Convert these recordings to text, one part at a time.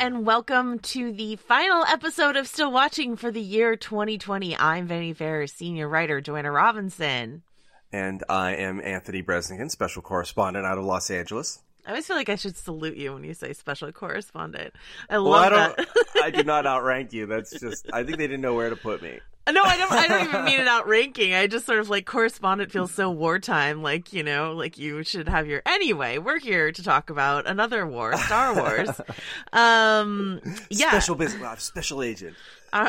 And welcome to the final episode of Still Watching for the year 2020. I'm Vanity Fair senior writer Joanna Robinson. And I am Anthony Breznican, special correspondent out of Los Angeles. I always feel like I should salute you when you say special correspondent. I well, love I don't, that. I do not outrank you. That's just, I think they didn't know where to put me. No, I don't. I don't even mean it outranking. I just sort of like correspondent feels so wartime. Like you know, like you should have your. Anyway, we're here to talk about another war, Star Wars. um, yeah, Special business, special agent. our,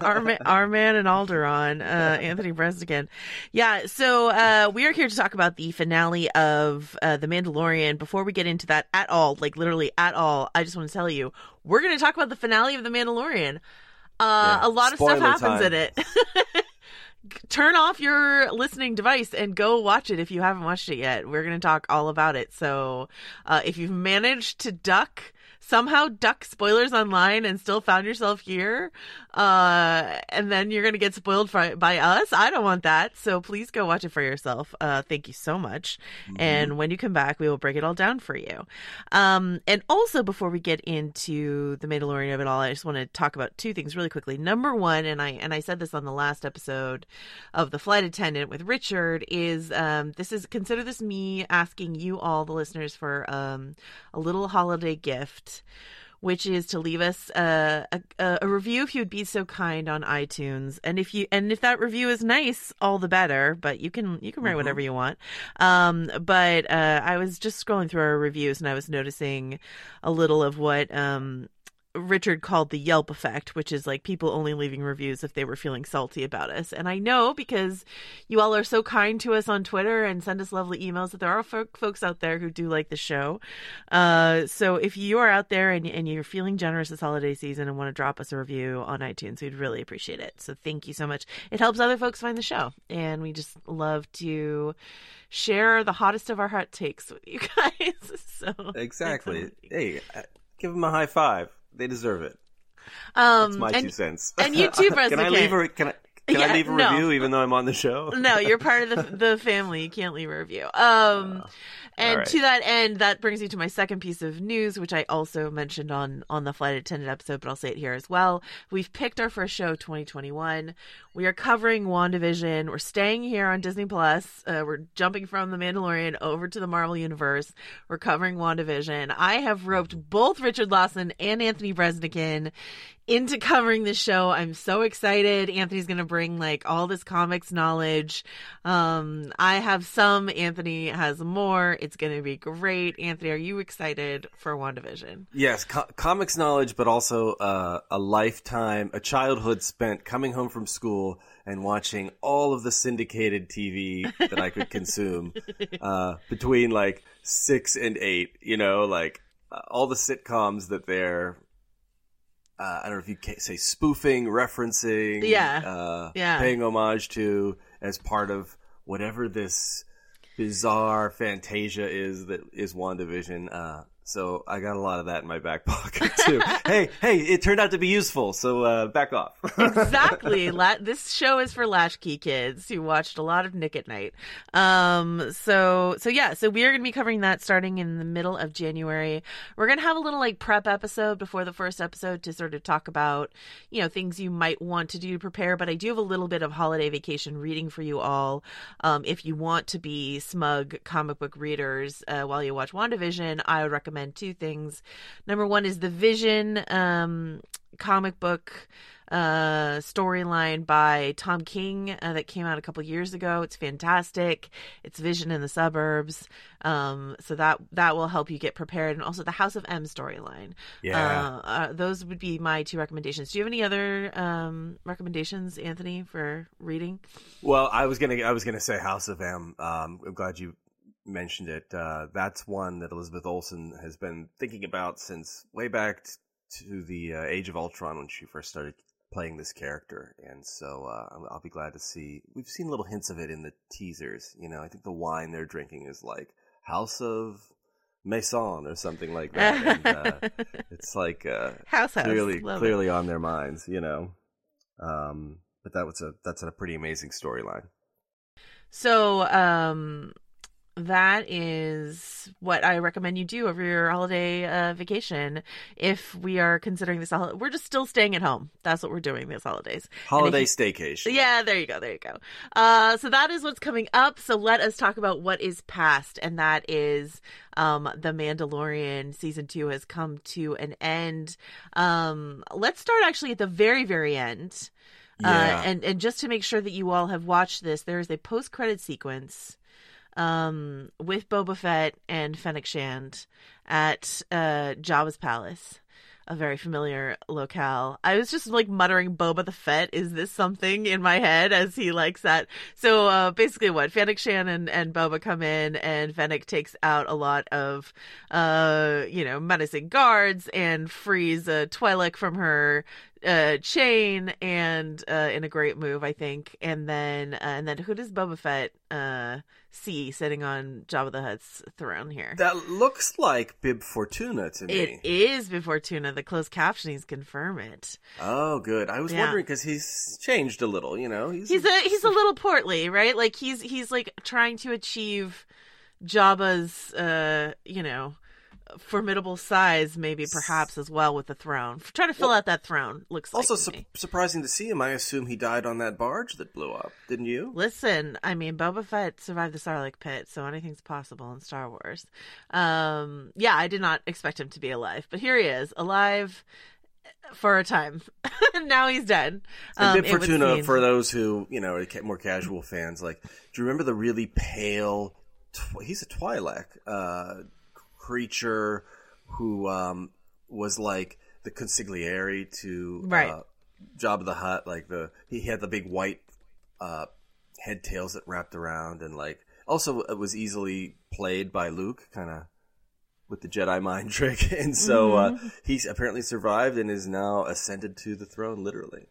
our, our man in Alderaan, uh, Anthony Breznican. Yeah, so uh, we are here to talk about the finale of uh, The Mandalorian. Before we get into that at all, like literally at all, I just want to tell you, we're going to talk about the finale of The Mandalorian. Uh, Yeah, a lot of stuff happens time. in it. Turn off your listening device and go watch it if you haven't watched it yet. We're going to talk all about it. So, uh, if you've managed to duck somehow duck spoilers online and still found yourself here, uh, and then you're going to get spoiled by, by us, I don't want that. So please go watch it for yourself. Uh, thank you so much. And when you come back, we will break it all down for you. Um, and also before we get into the Mandalorian of it all, I just want to talk about two things really quickly. Number one, and I and I said this on the last episode of the flight attendant with Richard, is um, this is consider this me asking you all the listeners for um, a little holiday gift which is to leave us a, a, a review if you would be so kind on iTunes. And if you and if that review is nice, all the better. But you can you can write whatever you want. Um, but uh, I was just scrolling through our reviews and I was noticing a little of what um, Richard called the Yelp effect, which is like people only leaving reviews if they were feeling salty about us. And I know because you all are so kind to us on Twitter and send us lovely emails that there are folk, folks out there who do like the show. Uh, so if you are out there and, and you're feeling generous this holiday season and want to drop us a review on iTunes, we'd really appreciate it. So thank you so much. It helps other folks find the show. And we just love to share the hottest of our hot takes with you guys. so Exactly. Hey, uh, give them a high five. They deserve it. Um, That's my and- two cents. and you too, can I leave a can I can Yeah, I leave a no. review even though I'm on the show? no, you're part of the the family. You can't leave a review. Um, and all right. to that end, that brings me to my second piece of news, which I also mentioned on on the flight attendant episode, but I'll say it here as well. We've picked our first show, 2021. We are covering WandaVision. We're staying here on Disney Plus. Uh, we're jumping from the Mandalorian over to the Marvel Universe. We're covering WandaVision. I have roped both Richard Lawson and Anthony Breznican into covering this show. I'm so excited. Anthony's going to bring like all this comics knowledge. Um, I have some, Anthony has more. It's going to be great. Anthony, are you excited for WandaVision? Yes, co- comics knowledge, but also uh, a lifetime, a childhood spent coming home from school and watching all of the syndicated TV that I could consume uh, between like six and eight. You know, like uh, all the sitcoms that they're uh, I don't know if you ca- say spoofing, referencing, Yeah. uh, Yeah. paying homage to as part of whatever this bizarre fantasia is that is WandaVision. Uh, so I got a lot of that in my back pocket too. hey, hey, it turned out to be useful, so uh, back off. exactly. La- this show is for latchkey kids who watched a lot of Nick at Nite. Um, so so yeah, so we are going to be covering that starting in the middle of January. We're going to have a little like prep episode before the first episode to sort of talk about you know things you might want to do to prepare. But I do have a little bit of holiday vacation reading for you all. Um, if you want to be smug comic book readers uh, while you watch WandaVision, I would recommend two things. Number one is the Vision um, comic book uh storyline by Tom King uh, that came out a couple years ago. It's fantastic. It's Vision in the suburbs. Um so that that will help you get prepared and also the House of M storyline. Yeah. Uh, uh, those would be my two recommendations. Do you have any other um recommendations Anthony for reading? Well, I was gonna I was gonna say House of M. Um, I'm glad you mentioned it. Uh, that's one that Elizabeth Olsen has been thinking about since way back t- to the uh, Age of Ultron when she first started playing this character, and so uh, I'll- be glad to see. We've seen little hints of it in the teasers. You know, I think the wine they're drinking is like House of Maison or something like that. and, uh, it's like uh, House House. clearly it. clearly on their minds, you know. Um, but that was a that's a pretty amazing storyline. So, um, that is what I recommend you do over your holiday uh, vacation. If we are considering this, hol- we're just still staying at home. That's what we're doing these holidays. Holiday you- staycation. Yeah, there you go. There you go. Uh, so that is what's coming up. So let us talk about what is past, and that is um, the Mandalorian season two has come to an end. Um, let's start actually at the very, very end. Yeah. Uh, and and just to make sure that you all have watched this, there is a post credit sequence um, with Boba Fett and Fennec Shand at uh, Jabba's palace, a very familiar locale. I was just like muttering Boba the Fett. Is this something in my head as he likes that? So uh, basically, what Fennec Shand and, and Boba come in, and Fennec takes out a lot of, uh, you know, menacing guards and frees a Twi'lek from her uh chain and uh in a great move i think and then uh, and then who does boba fett uh see sitting on jabba the hutt's throne here That looks like Bib Fortuna to me. it is Bib Fortuna the closed captionings confirm it Oh, good. I was Yeah. wondering because he's changed a little. You know, he's, he's a he's a little portly right like he's he's like trying to achieve jabba's uh you know formidable size maybe perhaps as well with the throne trying to fill Well, out that throne looks like also to su- surprising to see him. I assume he died on that barge that blew up. Didn't you? Listen, I mean, Boba Fett survived the Sarlacc pit, so anything's possible in Star Wars. Um, yeah, I did not expect him to be alive, but here he is, alive for a time. now he's dead. And Um, Bib Fortuna, seem. for those who you know are more casual fans, like, do you remember the really pale? Tw- he's a Twi'lek uh, creature who um, was like the consigliere to Right. uh, Jabba the Hutt. Like the he had the big white uh, head tails that wrapped around, and like also it was easily played by Luke, kind of with the Jedi mind trick, and so Mm-hmm. uh, he's apparently survived and is now ascended to the throne, literally.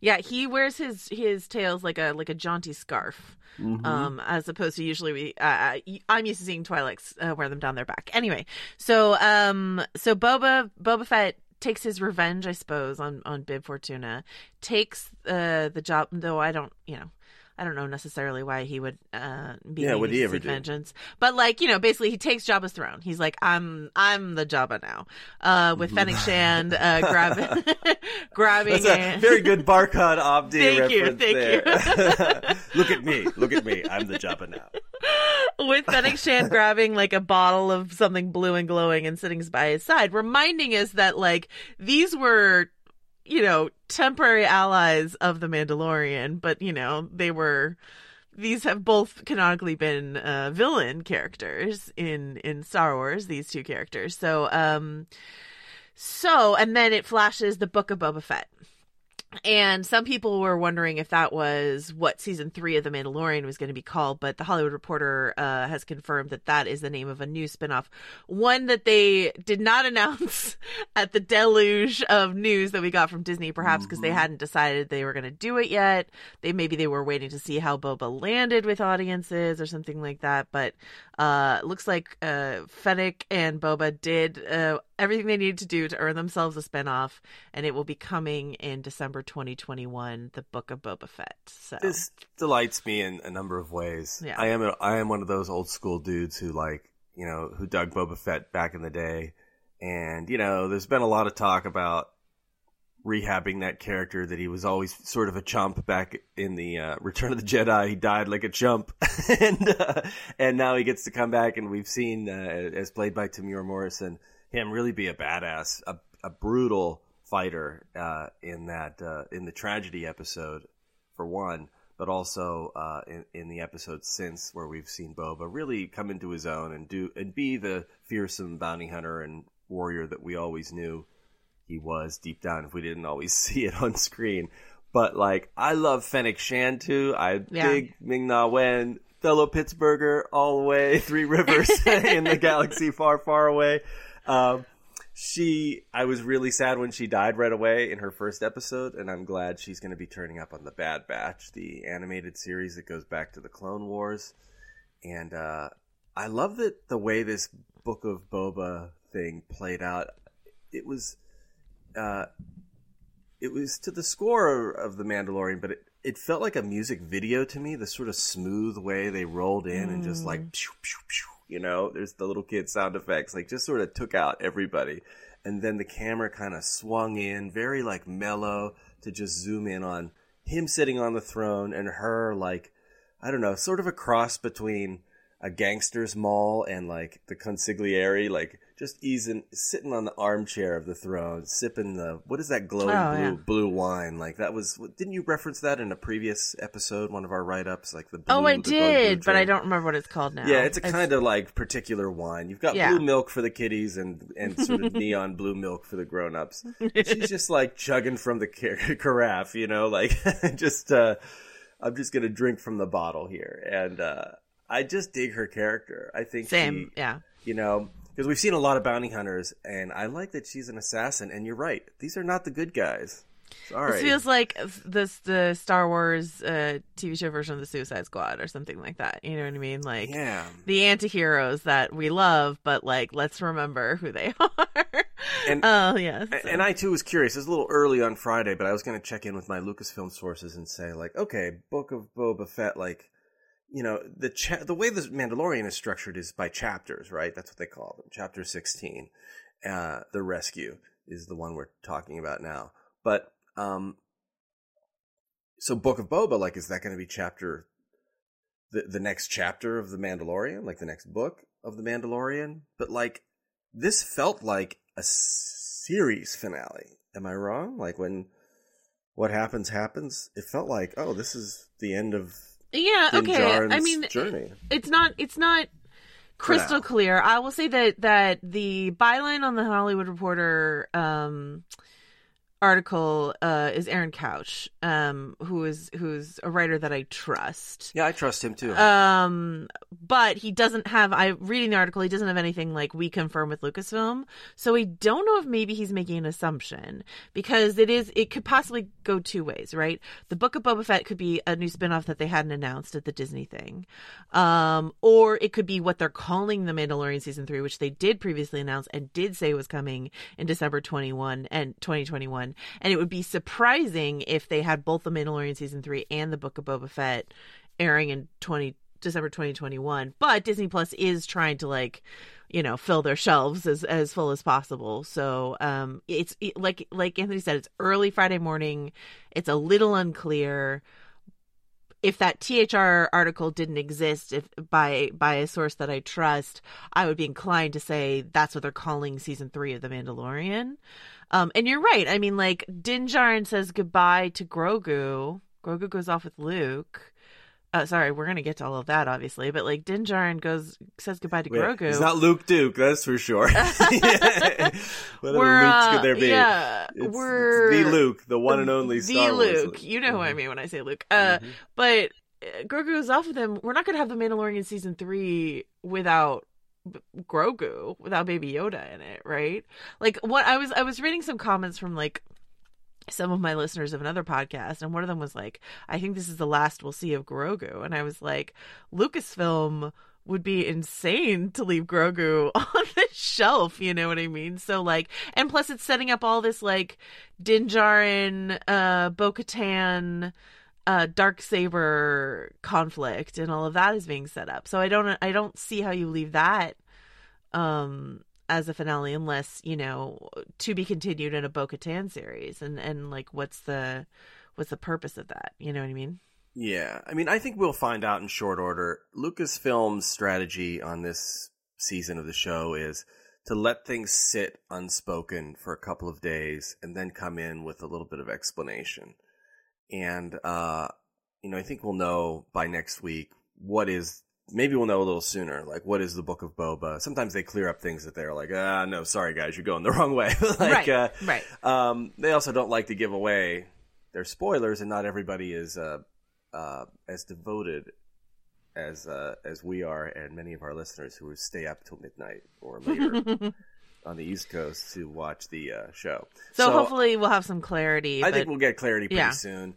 Yeah, he wears his his tails like a like a jaunty scarf, Mm-hmm. um, as opposed to usually we. Uh, I'm used to seeing Twi'leks uh, wear them down their back. Anyway, so um, so Boba Boba Fett takes his revenge, I suppose, on on Bib Fortuna. Takes uh the job, though I don't, you know. I don't know necessarily why he would uh, be Yeah, what'd he ever do? vengeance, but like you know, basically he takes Jabba's throne. He's like, I'm I'm the Jabba now, uh, with Fennec Shand uh, grabbing grabbing That's a a- very good Barkhad Abdi Thank you, thank there. look at me, look at me. I'm the Jabba now. with Fennec Shand grabbing like a bottle of something blue and glowing and sitting by his side, reminding us that like these were, you know, temporary allies of the Mandalorian, but you know, they were these have both canonically been uh, villain characters in in Star Wars. These two characters, so um, so and then it flashes the Book of Boba Fett. And some people were wondering if that was what season three of The Mandalorian was going to be called, but The Hollywood Reporter uh, has confirmed that that is the name of a new spinoff, one that they did not announce at the deluge of news that we got from Disney, perhaps because mm-hmm. they hadn't decided they were going to do it yet. They maybe they were waiting to see how Boba landed with audiences or something like that. But uh, looks like uh, Fennec and Boba did uh, everything they needed to do to earn themselves a spinoff, and it will be coming in December 2021, The Book of Boba Fett. So this delights me in a number of ways. Yeah. I am a, I am one of those old school dudes who like you know who dug Boba Fett back in the day, and you know there's been a lot of talk about rehabbing that character that he was always sort of a chump back in the uh, Return of the Jedi. He died like a chump, and uh, and now he gets to come back, and we've seen uh, as played by Temuera Morrison him really be a badass, a, a brutal fighter uh, in that uh, in the tragedy episode for one, but also uh, in, in the episodes since where we've seen Boba really come into his own and do and be the fearsome bounty hunter and warrior that we always knew he was deep down if we didn't always see it on screen. But like I love Fennec Shand too. I yeah. big Ming Na Wen, fellow Pittsburgher all the way, Three Rivers in the galaxy far, far away. Um, she, I was really sad when she died right away in her first episode, and I'm glad she's going to be turning up on the Bad Batch, the animated series that goes back to the Clone Wars. And uh, I love that the way this Book of Boba thing played out. It was, uh, it was to the score of the Mandalorian, but it, it felt like a music video to me. The sort of smooth way they rolled in mm. and just like. Pew, pew, pew, you know, there's the little kid sound effects, like just sort of took out everybody. And then the camera kind of swung in, very like mellow, to just zoom in on him sitting on the throne and her like, I don't know, sort of a cross between a gangster's mall and like the consigliere, like just easing, sitting on the armchair of the throne, sipping the what is that glowing oh, blue yeah. blue wine? Like that was didn't you reference that in a previous episode, one of our write ups? Like the blue, oh, I did, but I don't remember what it's called now. Yeah, it's a kind of like particular wine. You've got yeah. blue milk for the kiddies and and sort of neon blue milk for the grown ups. She's just like chugging from the carafe, you know, like just uh, I'm just gonna drink from the bottle here, and uh, I just dig her character. I think same, she, yeah. You know, because we've seen a lot of bounty hunters, and I like that she's an assassin. And you're right; these are not the good guys. Sorry. This feels like this the Star Wars uh, TV show version of the Suicide Squad or something like that. You know what I mean? Like yeah. the anti-heroes that we love, but like let's remember who they are. and oh yeah, so. and I too was curious. It was a little early on Friday, but I was going to check in with my Lucasfilm sources and say like, okay, Book of Boba Fett, like you know the cha- the way the Mandalorian is structured is by chapters, right? That's what they call them. Chapter sixteen, uh, the rescue is the one we're talking about now. But um, so Book of Boba, like, is that going to be chapter the the next chapter of the Mandalorian, like the next book of the Mandalorian? But like, this felt like a series finale. Am I wrong? Like when what happens happens, it felt like, oh, this is the end of yeah, okay. I mean, journey. It's not. It's not crystal clear. I will say that that the byline on the Hollywood Reporter um, article uh, is Aaron Couch, um, who is who's a writer that I trust. Yeah, I trust him too. Um, but he doesn't have. I reading the article, he doesn't have anything like we confirm with Lucasfilm, so we don't know if maybe he's making an assumption because it is. It could possibly go two ways, right? The Book of Boba Fett could be a new spinoff that they hadn't announced at the Disney thing, um, or it could be what they're calling the Mandalorian season three, which they did previously announce and did say was coming in December twenty one and twenty twenty one and it would be surprising if they had both the Mandalorian season three and the Book of Boba Fett airing in twenty December twenty twenty one. But Disney Plus is trying to like you know fill their shelves as as full as possible. So um it's it, like like anthony said it's early friday morning. It's a little unclear if that THR article didn't exist if by by a source that I trust, I would be inclined to say that's what they're calling season 3 of The Mandalorian. Um, and you're right. I mean, like Din Djarin says goodbye to Grogu. Grogu goes off with Luke. Uh, sorry, we're gonna get to all of that, obviously, but like Din Djarin goes says goodbye to Wait, Grogu. It's not Luke Duke, that's for sure. Luke's uh, could there be? yeah, It's, we're it's the Luke, the one and only the Star Wars Luke. You know who I Mhm. mean when I say Luke. Uh, Mhm. but uh, Grogu is off with him. We're not gonna have the Mandalorian season three without Grogu, without Baby Yoda in it, right? Like what I was, I was reading some comments from like some of my listeners of another podcast, and one of them was like, "I think this is the last we'll see of Grogu," and I was like, Lucasfilm would be insane to leave Grogu on the shelf, you know what I mean? So like and plus it's setting up all this like Din Djarin, uh Bo-Katan, uh Dark Saber conflict and all of that is being set up. So I don't I don't see how you leave that um as a finale unless, you know, to be continued in a Bo-Katan series and and like what's the what's the purpose of that? You know what I mean? Yeah, I mean, I think we'll find out in short order. Lucasfilm's strategy on this season of the show is to let things sit unspoken for a couple of days and then come in with a little bit of explanation. And, uh, you know, I think we'll know by next week what is, maybe we'll know a little sooner, like what is the Book of Boba. Sometimes they clear up things that they're like, ah, no, sorry guys, you're going the wrong way. like, right. uh, right. um, they also don't like to give away their spoilers, and not everybody is uh, uh, as devoted as uh, as we are, and many of our listeners who stay up till midnight or later on the East Coast to watch the uh, show. So, hopefully we'll have some clarity. I think we'll get clarity pretty Yeah. soon.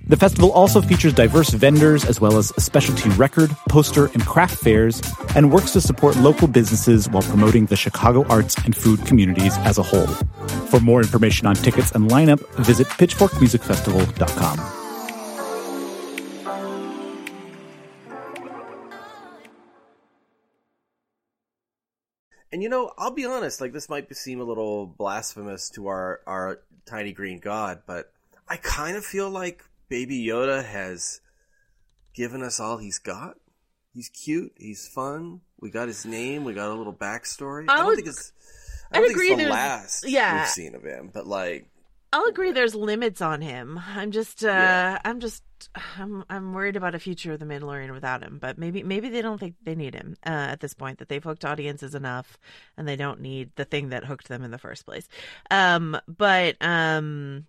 The festival also features diverse vendors as well as specialty record, poster, and craft fairs, and works to support local businesses while promoting the Chicago arts and food communities as a whole. For more information on tickets and lineup, visit pitchforkmusicfestival.com. And you know, I'll be honest, like this might seem a little blasphemous to our our tiny green god, but I kind of feel like Baby Yoda has given us all he's got. He's cute. He's fun. We got his name. We got a little backstory. I, I don't think it's. I I'd don't think agree it's the last yeah. we've seen of him, but like, I'll agree there's limits on him. I'm just uh Yeah. I'm just I'm I'm worried about a future of the Mandalorian without him, but maybe maybe they don't think they need him uh, at this point that they've hooked audiences enough and they don't need the thing that hooked them in the first place. Um but um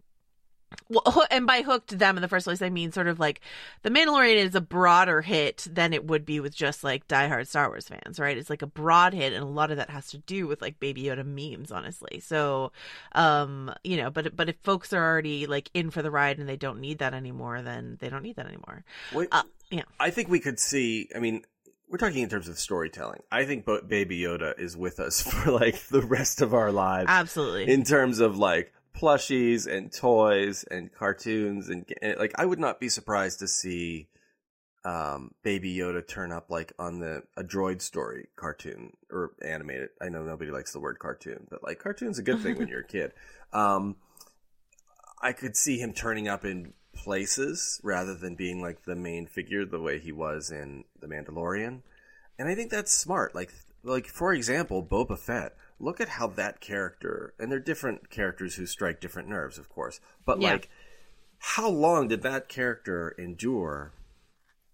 well, and by hooked them in the first place, I mean sort of like the Mandalorian is a broader hit than it would be with just like diehard Star Wars fans, right? It's like a broad hit, and a lot of that has to do with like Baby Yoda memes, honestly. So, um, you know, but but if folks are already like in for the ride and they don't need that anymore, then they don't need that anymore. wait, Uh, yeah. I think we could see. I mean, we're talking in terms of storytelling. I think Baby Yoda is with us for like the rest of our lives. Absolutely. in terms of like plushies and toys and cartoons and, and, like I would not be surprised to see um baby Yoda turn up like on the a droid story cartoon or animated. I know nobody likes the word cartoon, but like cartoon's a good thing when you're a kid. Um I could see him turning up in places rather than being like the main figure the way he was in The Mandalorian. And I think that's smart. Like like for example, Boba Fett. Look at how that character and they're different characters who strike different nerves, of course. But Yeah. like how long did that character endure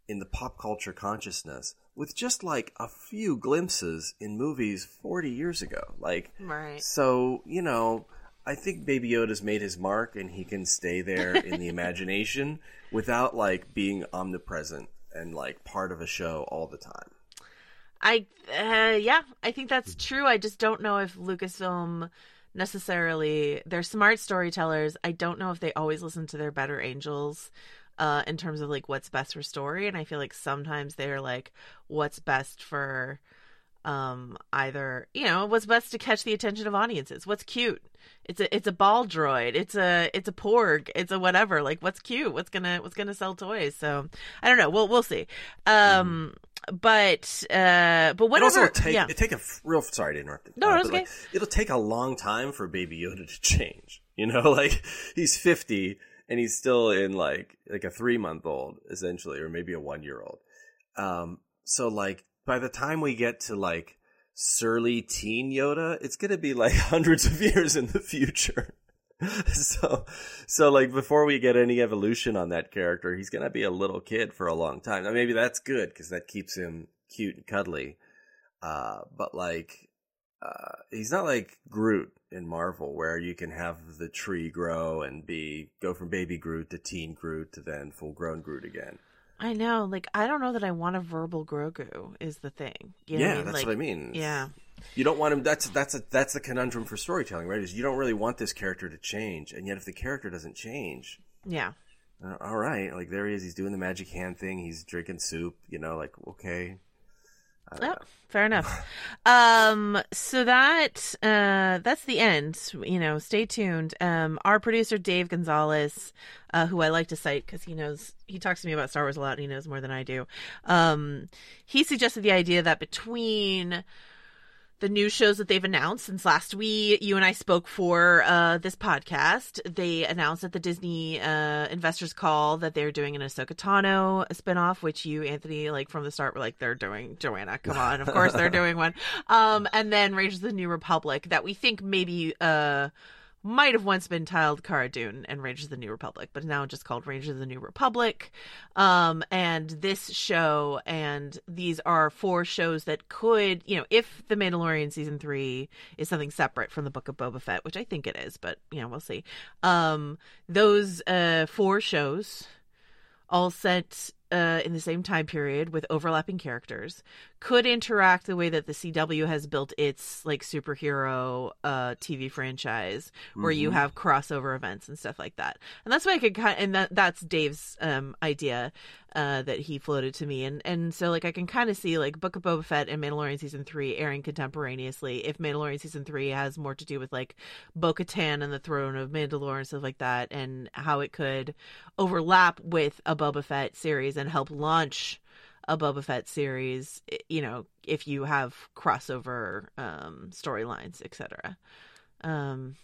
in the pop culture consciousness with just like a few glimpses in movies 40 years ago? Like right. so, you know, I think Baby Yoda's made his mark and he can stay there in the imagination without like being omnipresent and like part of a show all the time. I uh, yeah, I think that's true. I just don't know if Lucasfilm necessarily they're smart storytellers. I don't know if they always listen to their better angels uh in terms of like what's best for story. And I feel like sometimes they're like what's best for um either you know what's best to catch the attention of audiences? What's cute? It's a it's a ball droid. It's a it's a porg. It's a whatever. Like what's cute? What's gonna what's gonna sell toys? So i don't know. We'll we'll see. Um but uh, but It whatever. also take yeah. it take a real sorry to interrupt. No, uh, but, like, it'll take a long time for Baby Yoda to change. You know, like he's fifty and he's still in like like a three month old essentially, or maybe a one year old. Um, so like by the time we get to like surly teen Yoda, it's gonna be like hundreds of years in the future. so so like before we get any evolution on that character he's gonna be a little kid for a long time now maybe that's good because that keeps him cute and cuddly uh but like uh he's not like groot in marvel where you can have the tree grow and be go from baby groot to teen groot to then full grown groot again I know. Like, I don't know that I want a verbal Grogu. Is the thing. You know yeah I mean? that's Like, what i mean Yeah. You don't want him that's that's a, that's the conundrum for storytelling right is you don't really want this character to change and yet if the character doesn't change Yeah. Uh, all right, like there he is. He's doing the magic hand thing. He's drinking soup. You know, like okay. Oh, fair enough. um, so that uh, that's the end. You know, stay tuned. Um, our producer Dave Gonzalez, uh, who I like to cite because he knows he talks to me about Star Wars a lot. and He knows more than I do. Um, he suggested the idea that between the new shows that they've announced since last we you and I spoke for uh, this podcast. They announced at the Disney uh, investors call that they're doing an Ahsoka Tano spinoff, which you, Anthony, like from the start were like they're doing. Joanna, come on, of course they're doing one. Um, and then Rangers of the New Republic that we think maybe uh might have once been titled Cara Dune and Rangers of the New Republic, but now just called Rangers of the New Republic. Um, and this show and these are four shows that could, you know, if The Mandalorian season three is something separate from the Book of Boba Fett, which I think it is, but you know, we'll see. Um, those uh four shows all set uh, in the same time period with overlapping characters could interact the way that the CW has built its like superhero uh, TV franchise, where you Mhm. have crossover events and stuff like that. And that's why I could kind of, and that that's Dave's um, idea uh, that he floated to me, and and so like I can kind of see like Book of Boba Fett and Mandalorian season three airing contemporaneously. If Mandalorian season three has more to do with like Bo Katan and the throne of Mandalore and stuff like that, and how it could overlap with a Boba Fett series and help launch a Boba Fett series, you know, if you have crossover um, storylines, etc. Um,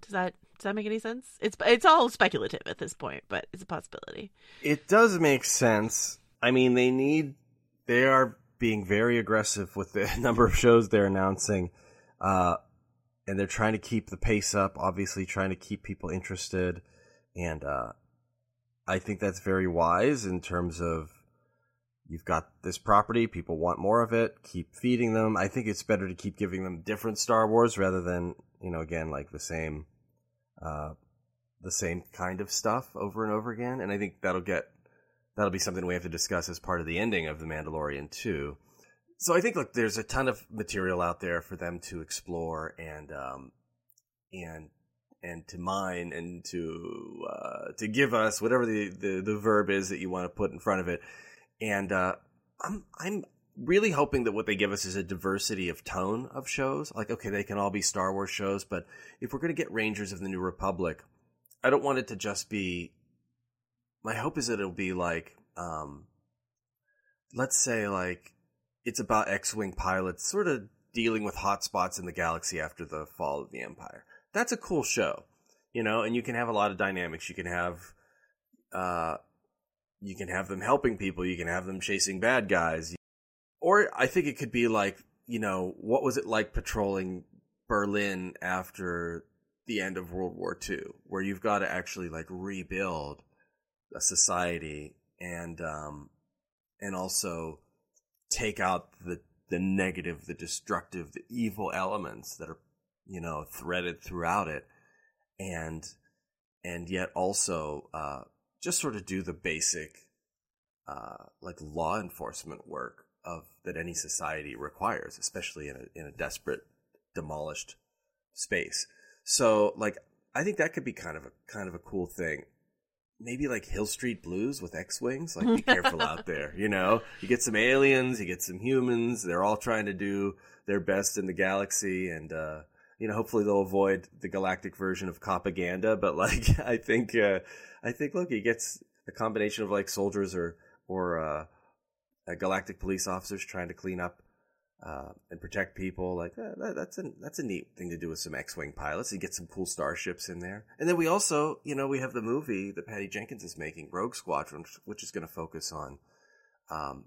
does that does that make any sense? It's it's all speculative at this point, but it's a possibility. It does make sense. I mean, they need. They are being very aggressive with the number of shows they're announcing, uh, and they're trying to keep the pace up. Obviously, trying to keep people interested, and uh, I think that's very wise in terms of you've got this property, people want more of it, keep feeding them. I think it's better to keep giving them different Star Wars rather than you know again like the same, uh, the same kind of stuff over and over again. And I think that'll get that'll be something we have to discuss as part of the ending of the Mandalorian too. So I think look, there's a ton of material out there for them to explore and um, and and to mine and to uh, to give us whatever the, the the verb is that you want to put in front of it. And uh, I'm I'm really hoping that what they give us is a diversity of tone of shows. Like, okay, they can all be Star Wars shows, but if we're going to get Rangers of the New Republic, I don't want it to just be. My hope is that it'll be like, um, let's say, like it's about X-wing pilots, sort of dealing with hotspots in the galaxy after the fall of the Empire. That's a cool show, you know, and you can have a lot of dynamics. You can have, uh, you can have them helping people. You can have them chasing bad guys. Or I think it could be like, you know, what was it like patrolling Berlin after the end of World War II, where you've got to actually like rebuild a society and um and also take out the the negative, the destructive, the evil elements that are you know threaded throughout it, and and yet also uh, just sort of do the basic uh, like law enforcement work of that any society requires, especially in a in a desperate, demolished space. So like I think that could be kind of a kind of a cool thing. Maybe like Hill Street Blues with X Wings. Like be careful out there, you know? You get some aliens, you get some humans, they're all trying to do their best in the galaxy and uh you know, hopefully they'll avoid the galactic version of propaganda, but like I think uh I think look, he gets a combination of like soldiers or or uh galactic police officers trying to clean up uh, and protect people. Like uh, that, that's a that's a neat thing to do with some X-wing pilots. You get some cool starships in there, and then we also, you know, we have the movie that Patty Jenkins is making, Rogue Squadron, which is going to focus on um,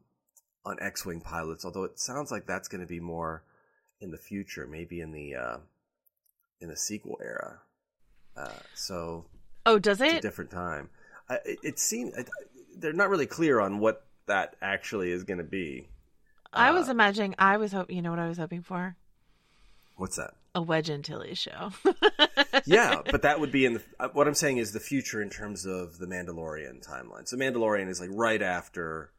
on X-wing pilots. Although it sounds like that's going to be more in the future, maybe in the uh, in the sequel era. Uh, so Oh, does it's a it? different time. I, it, it seems they're not really clear on what that actually is going to be. I was Uh, imagining. I was hoping. You know what I was hoping for? What's that? A Wedge Antilles show. yeah, but that would be in the. uh, What I'm saying is the future in terms of the Mandalorian timeline. So Mandalorian is like right after,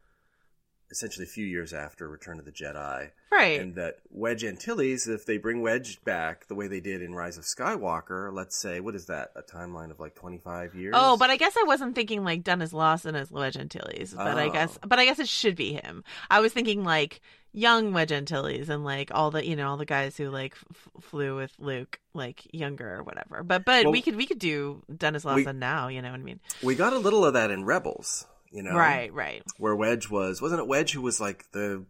essentially a few years after Return of the Jedi, right. and that Wedge Antilles, if they bring Wedge back the way they did in Rise of Skywalker, let's say, what is that? A timeline of like 25 years? Oh, but I guess I wasn't thinking like Denis Lawson as Wedge Antilles, but I Oh. guess, but I guess it should be him. I was thinking like young Wedge Antilles and like all the you know all the guys who like f- flew with Luke like younger or whatever. But but Well, we could we could do Denis we- Lawson now. You know what I mean? we got a little of that in Rebels. You know, Right, right. where Wedge was wasn't it Wedge who was like the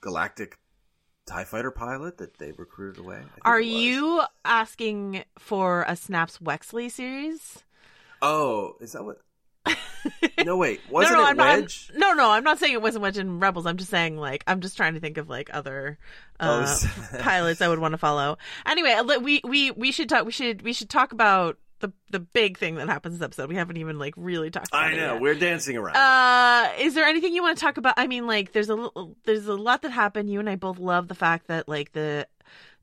galactic Tie fighter pilot that they recruited away? Are you asking for a Snaps Wexley series? Oh, is that what? no, wait, wasn't no, no, it I'm not, Wedge? no, no, I'm not saying it wasn't Wedge in Rebels. I'm just saying like I'm just trying to think of like other Oh, uh, pilots I would want to follow. Anyway, we we we should talk. We should we should talk about the the big thing that happens this episode. We haven't even like really talked. about I know yet. we're dancing around. Uh, is there anything you want to talk about? I mean, like, there's a little, there's a lot that happened. You and I both love the fact that like the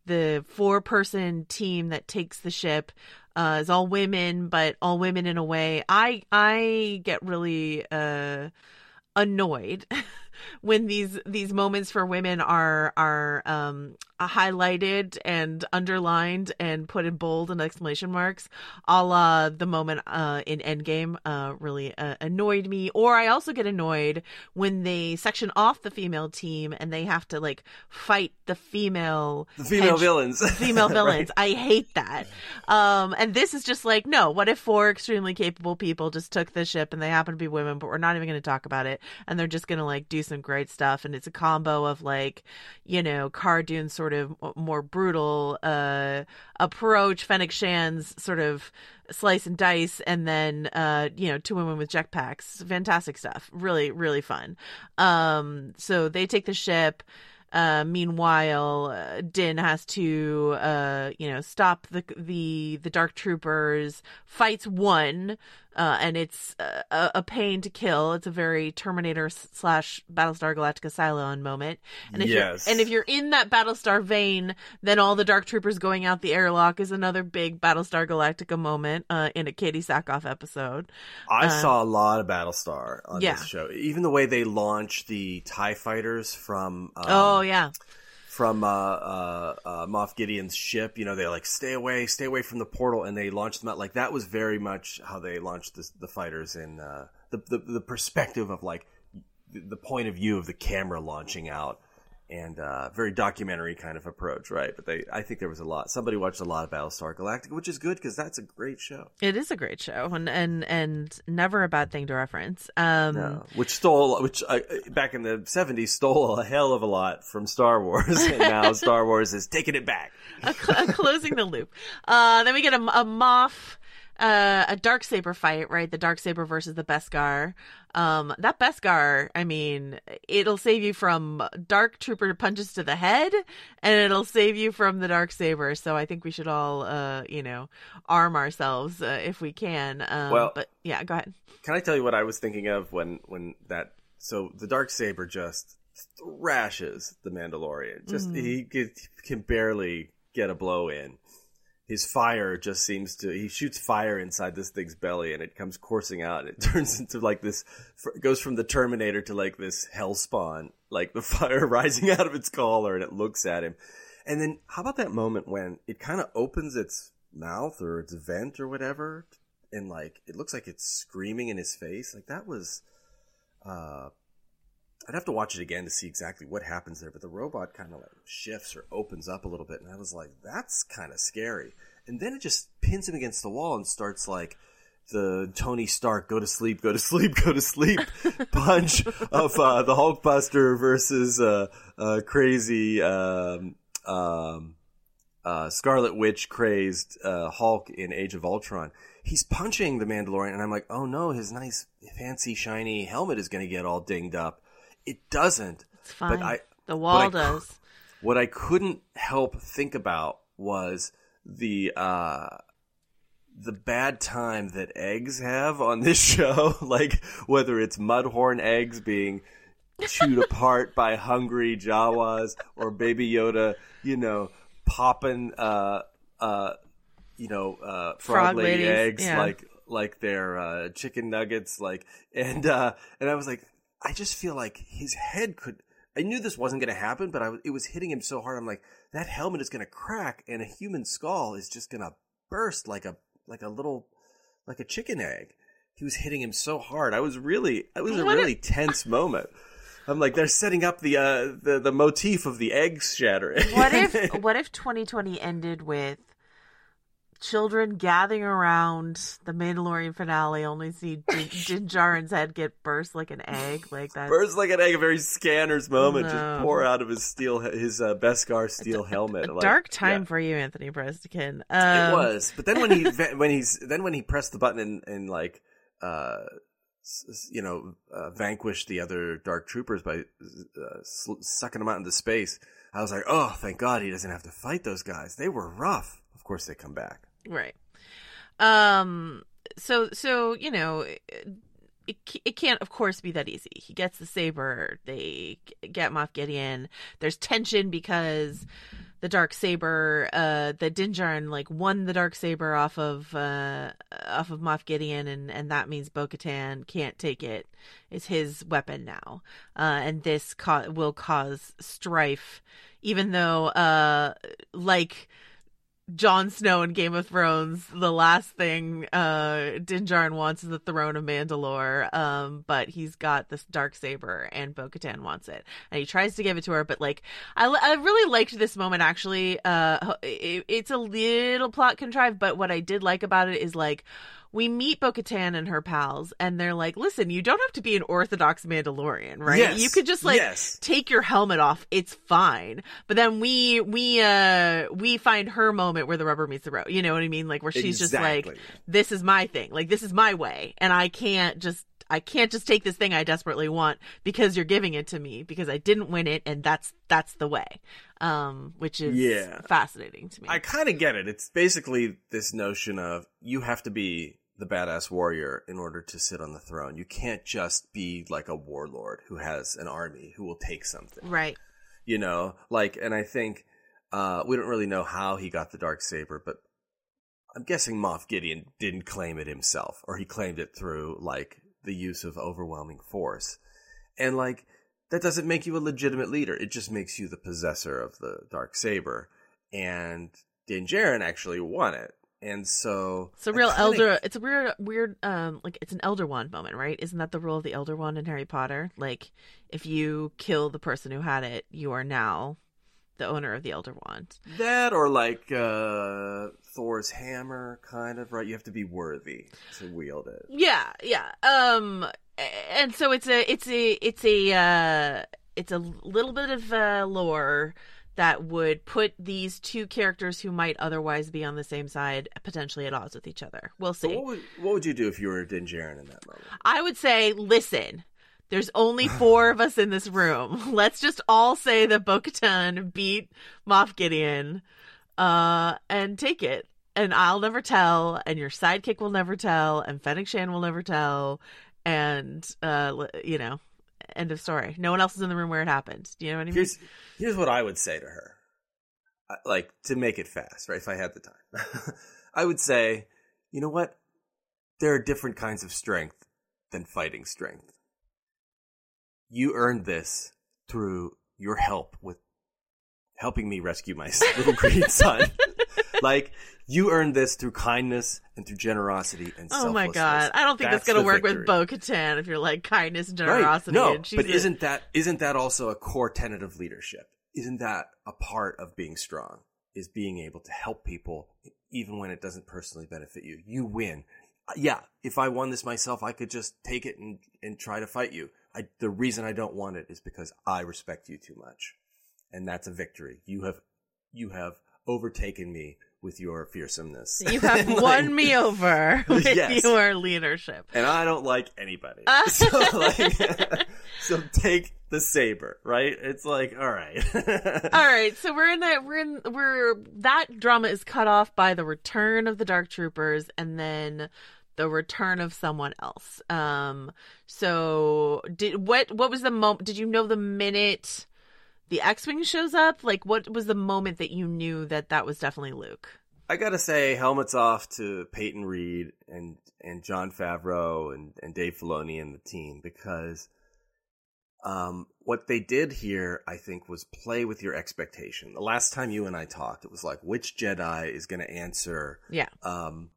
the four person team that takes the ship uh, is all women, but all women in a way. I I get really uh annoyed when these these moments for women are are um highlighted and underlined and put in bold and exclamation marks a la the moment uh in endgame uh really uh, annoyed me or i also get annoyed when they section off the female team and they have to like fight the female the female hench- villains. female Right. villains. I hate that. Um, and this is just like, no, what if four extremely capable people just took the ship and they happen to be women, but we're not even going to talk about it. And they're just going to like do some great stuff. And it's a combo of like, you know, Cara sort of more brutal, uh, approach, Fennec Shand's sort of slice and dice, and then, uh, you know, two women with jetpacks. Fantastic stuff. Really, really fun. Um, so they take the ship. Uh, meanwhile, uh, Din has to, uh, you know, stop the the the Dark Troopers. Fights one, uh, and it's uh, a, a pain to kill. It's a very Terminator slash Battlestar Galactica Cylon moment. And if Yes. you're and if you're in that Battlestar vein, then all the Dark Troopers going out the airlock is another big Battlestar Galactica moment uh, in a Katee Sackhoff episode. I Uh, saw a lot of Battlestar on yeah. this show. Even the way they launch the Tie fighters from um, oh yeah, from uh, uh, uh, Moff Gideon's ship. You know, they like stay away, stay away from the portal, and they launch them out. Like that was very much how they launched the, the fighters in uh, the, the the perspective of like the, the point of view of the camera launching out. And uh, very documentary kind of approach, right? But they, I think there was a lot. Somebody watched a lot of Battlestar Galactica, which is good because that's a great show. it is a great show and and and never a bad thing to reference. Um, No, which stole, which uh, back in the seventies stole a hell of a lot from Star Wars, and now Star Wars is taking it back. a cl- a closing the loop. Uh, then we get a, a Moff, uh, a dark saber fight, right? The dark saber versus the Beskar. Um, that Beskar, I mean, it'll save you from dark trooper punches to the head, and it'll save you from the dark saber. So I think we should all, uh, you know, arm ourselves uh, if we can. Um, Well- but yeah, go ahead. Can I tell you what I was thinking of when when that? So the dark saber just thrashes the Mandalorian. Just Mm-hmm. he can barely get a blow in. His fire just seems to he shoots fire inside this thing's belly and it comes coursing out it turns into like this goes from the terminator to like this hell spawn like the fire rising out of its collar and it looks at him. And then how about that moment when it kind of opens its mouth or its vent or whatever and like it looks like it's screaming in his face? Like that was uh I'd have to watch it again to see exactly what happens there, but the robot kind of like shifts or opens up a little bit, and I was like, "That's kind of scary." And then it just pins him against the wall and starts like the Tony Stark go to sleep, go to sleep, go to sleep punch of uh, the Hulkbuster versus uh, uh, crazy um, um, uh, Scarlet Witch crazed uh, Hulk in Age of Ultron. He's punching the Mandalorian, and I'm like, oh no, his nice, fancy, shiny helmet is going to get all dinged up. It doesn't. It's fine. But I, the wall but I cou- does. what I couldn't help think about was the uh the bad time that eggs have on this show, like whether it's mudhorn eggs being chewed apart by hungry Jawas or Baby Yoda, you know, popping uh uh you know uh frog, Frog lady ladies, eggs yeah. like like their uh chicken nuggets like and uh and I was like I just feel like his head could I knew this wasn't going to happen, but I it was hitting him so hard. I'm like, that helmet is going to crack, and a human skull is just going to burst like a like a little like a chicken egg. He was hitting him so hard. I was really, it was a really tense moment. I'm like, they're setting up the uh the the motif of the egg shattering. What if what if 2020 ended with children gathering around the Mandalorian finale, only see Din, Din Djarin's head get burst like an egg, like that? Burst like an egg, a very scanners moment, No. just pour out of his steel, his uh, Beskar steel helmet. A like, dark time yeah. for you, Anthony Breznican. It Um, was, but then when he when he's then when he pressed the button and, and like uh you know uh, vanquished the other dark troopers by uh, sl- sucking them out into space, I was like, oh, thank God he doesn't have to fight those guys. They were rough. Of course, they come back. Right. Um. So so you know, it, it can't of course be that easy. He gets the saber. They get Moff Gideon. There's tension because the dark saber, uh, the Din Djarin like won the dark saber off of uh off of Moff Gideon, and and that means Bo-Katan can't take it. It's his weapon now, uh, and this ca- will cause strife, even though uh like. Jon Snow in Game of Thrones, the last thing uh Din wants is the throne of Mandalore. Um, but he's got this dark saber, and Bo-Katan wants it, and he tries to give it to her. But like, I, I really liked this moment actually. Uh, it, it's a little plot contrived, but what I did like about it is like. We meet Bo-Katan and her pals, and they're like, "Listen, you don't have to be an Orthodox Mandalorian, right? Yes. You could just like Yes. take your helmet off it's fine but then we we uh we find her moment where the rubber meets the road you know what i mean like where she's just like this is my thing like this is my way and i can't just i can't just take this thing i desperately want because you're giving it to me because i didn't win it and that's that's the way um which is Yeah. fascinating to me I kind of get it. It's basically this notion of you have to be the badass warrior in order to sit on the throne. You can't just be like a warlord who has an army who will take something. right. You know like and i think uh we don't really know how he got the dark saber but i'm guessing moff gideon didn't claim it himself or he claimed it through like the use of overwhelming force. And like that doesn't make you a legitimate leader. It just makes you the possessor of the dark saber. And din Djarin actually won it and so it's a real kinda- elder it's a weird weird um like it's an elder wand moment right? Isn't that the rule of the elder wand in harry potter? Like if you kill the person who had it you are now the owner of the elder wand. That or like uh thor's hammer kind of right? You have to be worthy to wield it. Yeah, yeah. Um and so it's a it's a it's a uh it's a little bit of uh lore that would put these two characters who might otherwise be on the same side potentially at odds with each other. We'll see. what would what would you do if you were Din Djarin in that moment? I would say, listen, there's only four of us in this room. Let's just all say that Bo-Katan beat Moff Gideon, uh, and take it. And I'll never tell, and your sidekick will never tell, and Fennec Shand will never tell, and uh, you know, end of story. No one else is in the room where it happened. Do you know what I mean? Here's here's what I would say to her, like to make it fast, right? If I had the time, I would say, you know what? There are different kinds of strength than fighting strength. You earned this through your help with helping me rescue my little green son. Like you earned this through kindness and through generosity and Oh my god! I don't think that's, That's gonna work victory. with Bo-Katan if you're like kindness and Right. generosity. No, but isn't that isn't that also a core tenet of leadership? Isn't that a part of being strong? Is being able to help people even when it doesn't personally benefit you. You win. Uh, yeah, if I won this myself, I could just take it and, and try to fight you. I, the reason I don't want it is because I respect you too much. And that's a victory. You have, you have overtaken me with your fearsomeness. You have Like, won me over with Yes. your leadership. And I don't like anybody. so like, so take the saber, right? It's like, all right. All right, so we're in that we're in we're that drama is cut off by the return of the Dark Troopers and then the return of someone else. Um so did what what was the moment did you know the minute the X-Wing shows up? Like what was the moment that you knew that that was definitely Luke? I gotta say, helmets off to Peyton Reed and and Jon Favreau and and Dave Filoni and the team because um, what they did here, I think, was play with your expectation. The last time you and I talked, it was like, which Jedi is going to answer Yeah. um,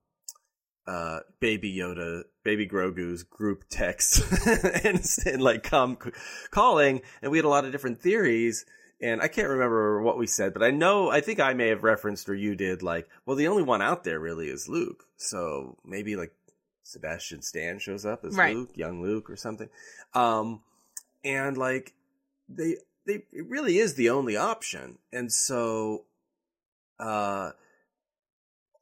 uh, Baby Yoda, Baby Grogu's group text and, and like come calling, and we had a lot of different theories. And I can't remember what we said, but I know I think I may have referenced or you did like, well, the only one out there really is Luke. So maybe like Sebastian Stan shows up as Right. Luke, young Luke or something. Um, and like they they it really is the only option. And so uh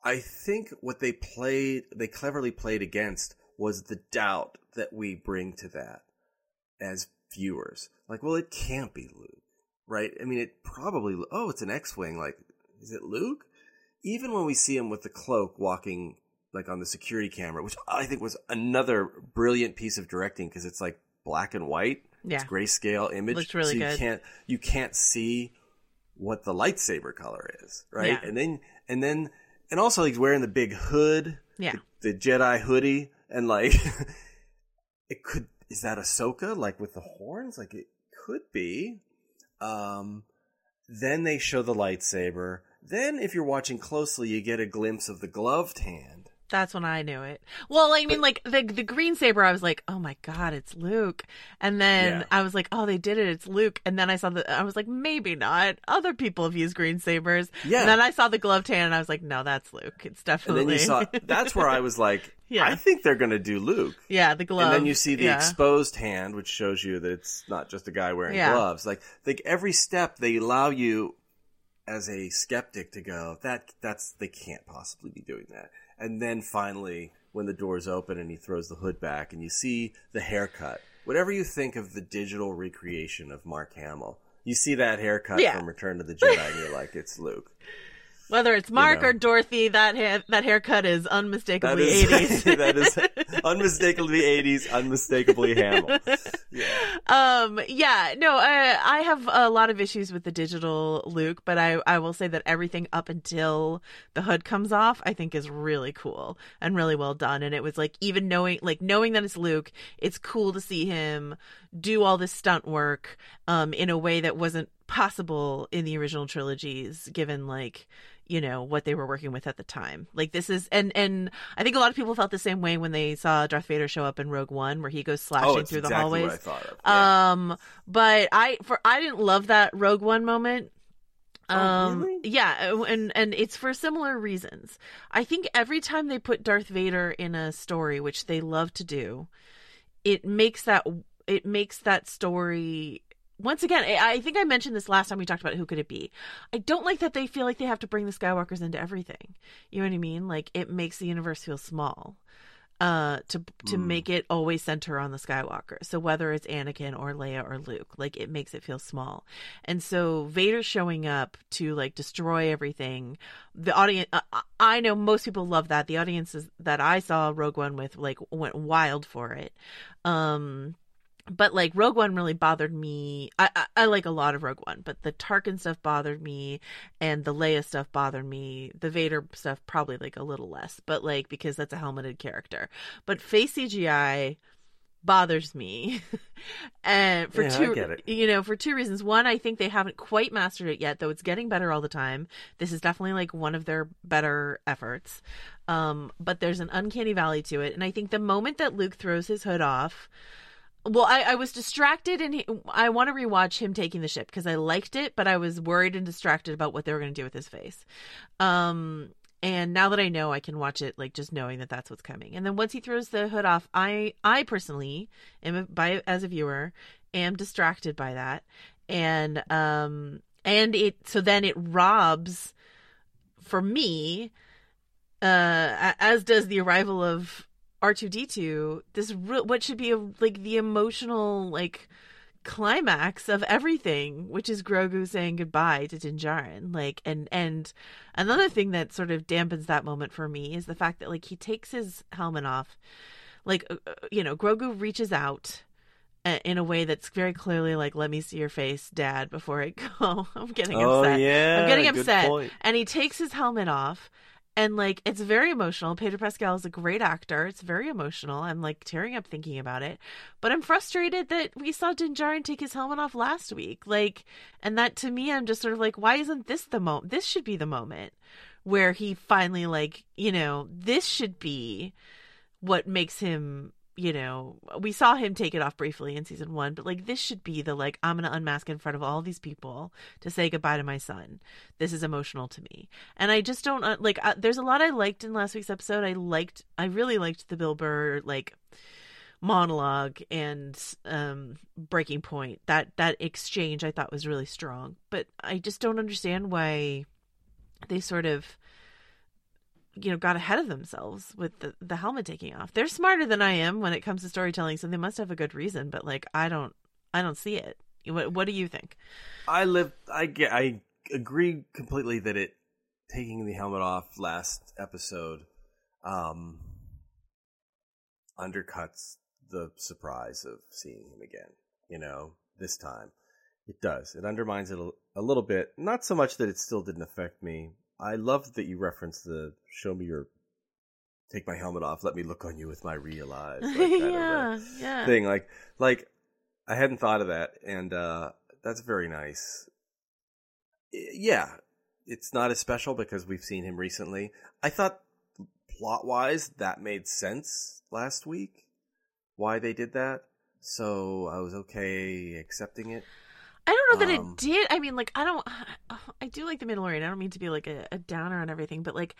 I think what they played, they cleverly played against was the doubt that we bring to that as viewers. Like, well, it can't be Luke, right? I mean, it probably, oh, it's an X Wing. Like, is it Luke? Even when we see him with the cloak walking, like, on the security camera, which I think was another brilliant piece of directing because it's like black and white. Yeah. It's grayscale image. Looks really so you good. can't, you can't see what the lightsaber color is, right? Yeah. And then, and then, and also he's wearing the big hood, Yeah. the, the Jedi hoodie, and like, it could is that Ahsoka like with the horns? Like it could be. Um, then they show the lightsaber. Then, if you're watching closely, you get a glimpse of the gloved hand. That's when I knew it. Well, I mean, like the the green saber, I was like, oh my god, it's Luke. And then Yeah. I was like, oh, they did it, it's Luke. And then I saw the, I was like, maybe not. Other people have used green sabers. Yeah. And then I saw the gloved hand, and I was like, no, that's Luke. It's And definitely. then you saw that's where I was like, Yeah. I think they're gonna do Luke. yeah, the glove. And then you see the yeah. exposed hand, which shows you that it's not just a guy wearing Yeah. gloves. Like, like every step they allow you as a skeptic to go, that that's they can't possibly be doing that. And then finally, when the doors open and he throws the hood back, and you see the haircut. Whatever you think of the digital recreation of Mark Hamill, you see that haircut Yeah. from Return to the Jedi, and you're like, it's Luke. Whether it's Mark know. or Dorothy, that ha- that haircut is unmistakably is 80s. that is unmistakably 80s, unmistakably Hamill. Yeah. um yeah no I, I have a lot of issues with the digital luke but i i will say that everything up until the hood comes off i think is really cool and really well done and it was like even knowing like knowing that it's luke it's cool to see him do all this stunt work um in a way that wasn't possible in the original trilogies given like you know what they were working with at the time like this is and and i think a lot of people felt the same way when they saw darth vader show up in rogue one where he goes slashing Oh, it's through the exactly hallways what I thought of. Yeah. um, but I for I didn't love that Rogue One moment. Oh, Um, really? yeah, and and it's for similar reasons. I think every time they put Darth Vader in a story, which they love to do, it makes that it makes that story once again. I I think I mentioned this last time we talked about who could it be. I don't like that they feel like they have to bring the Skywalkers into everything. You know what I mean? Like it makes the universe feel small uh to to Hmm. make it always center on the skywalker so whether it's anakin or leia or luke like it makes it feel small and so vader showing up to like destroy everything the audience I- i know most people love that the audiences that i saw rogue one with like went wild for it um but like Rogue One really bothered me. I, I I like a lot of Rogue One, but the Tarkin stuff bothered me, and the Leia stuff bothered me. The Vader stuff probably like a little less, but like because that's a helmeted character. But face CGI bothers me, and for Yeah, I two get it. you know for two reasons. One, I think they haven't quite mastered it yet, though it's getting better all the time. This is definitely like one of their better efforts. Um, but there's an uncanny valley to it, and I think the moment that Luke throws his hood off well, I, I was distracted and he, I want to rewatch him taking the ship because I liked it, but I was worried and distracted about what they were going to do with his face. Um, and now that I know, I can watch it like just knowing that that's what's coming. And then once he throws the hood off, I I personally am by as a viewer am distracted by that, and um and it so then it robs for me, uh as does the arrival of R2D2 this re- what should be a, like the emotional like climax of everything, which is Grogu saying goodbye to Din Djarin. Like, and and another thing that sort of dampens that moment for me is the fact that like he takes his helmet off, like uh, uh, you know, Grogu reaches out uh, in a way that's very clearly like, "Let me see your face, Dad, before I go." I'm getting Oh, upset. yeah, I'm getting upset. point. And he takes his helmet off. And like it's very emotional. Pedro Pascal is a great actor. It's very emotional. I'm like tearing up thinking about it. But I'm frustrated that we saw Din Djarin take his helmet off last week. Like, and that to me, I'm just sort of like, why isn't this the moment? This should be the moment where he finally like, you know, this should be what makes him you know we saw him take it off briefly in season one but like this should be the like i'm gonna unmask in front of all these people to say goodbye to my son. This is emotional to me. And i just don't uh, like uh, there's a lot i liked in last week's episode. I liked i really liked the bill burr like monologue and um breaking point. That that exchange i thought was really strong. But i just don't understand why they sort of you know got ahead of themselves with the, the helmet taking off they're smarter than i am when it comes to storytelling so they must have a good reason but like i don't i don't see it what, what do you think I live. I get. I agree completely that it taking the helmet off last episode um undercuts the surprise of seeing him again. You know, this time it does. It undermines it a, a little bit. Not so much that it still didn't affect me. I love that you referenced the "show me your." Take my helmet off. Let me look on you with my real eyes. like yeah yeah thing. Like, like I hadn't thought of that, and uh, that's very nice. Yeah, it's not as special because we've seen him recently. I thought plot wise that made sense last week. Why they did that, so I was okay accepting it. I don't know that Um, it did. I mean, like, I don't. I do like the Mandalorian. I don't mean to be like a, a downer on everything, but like,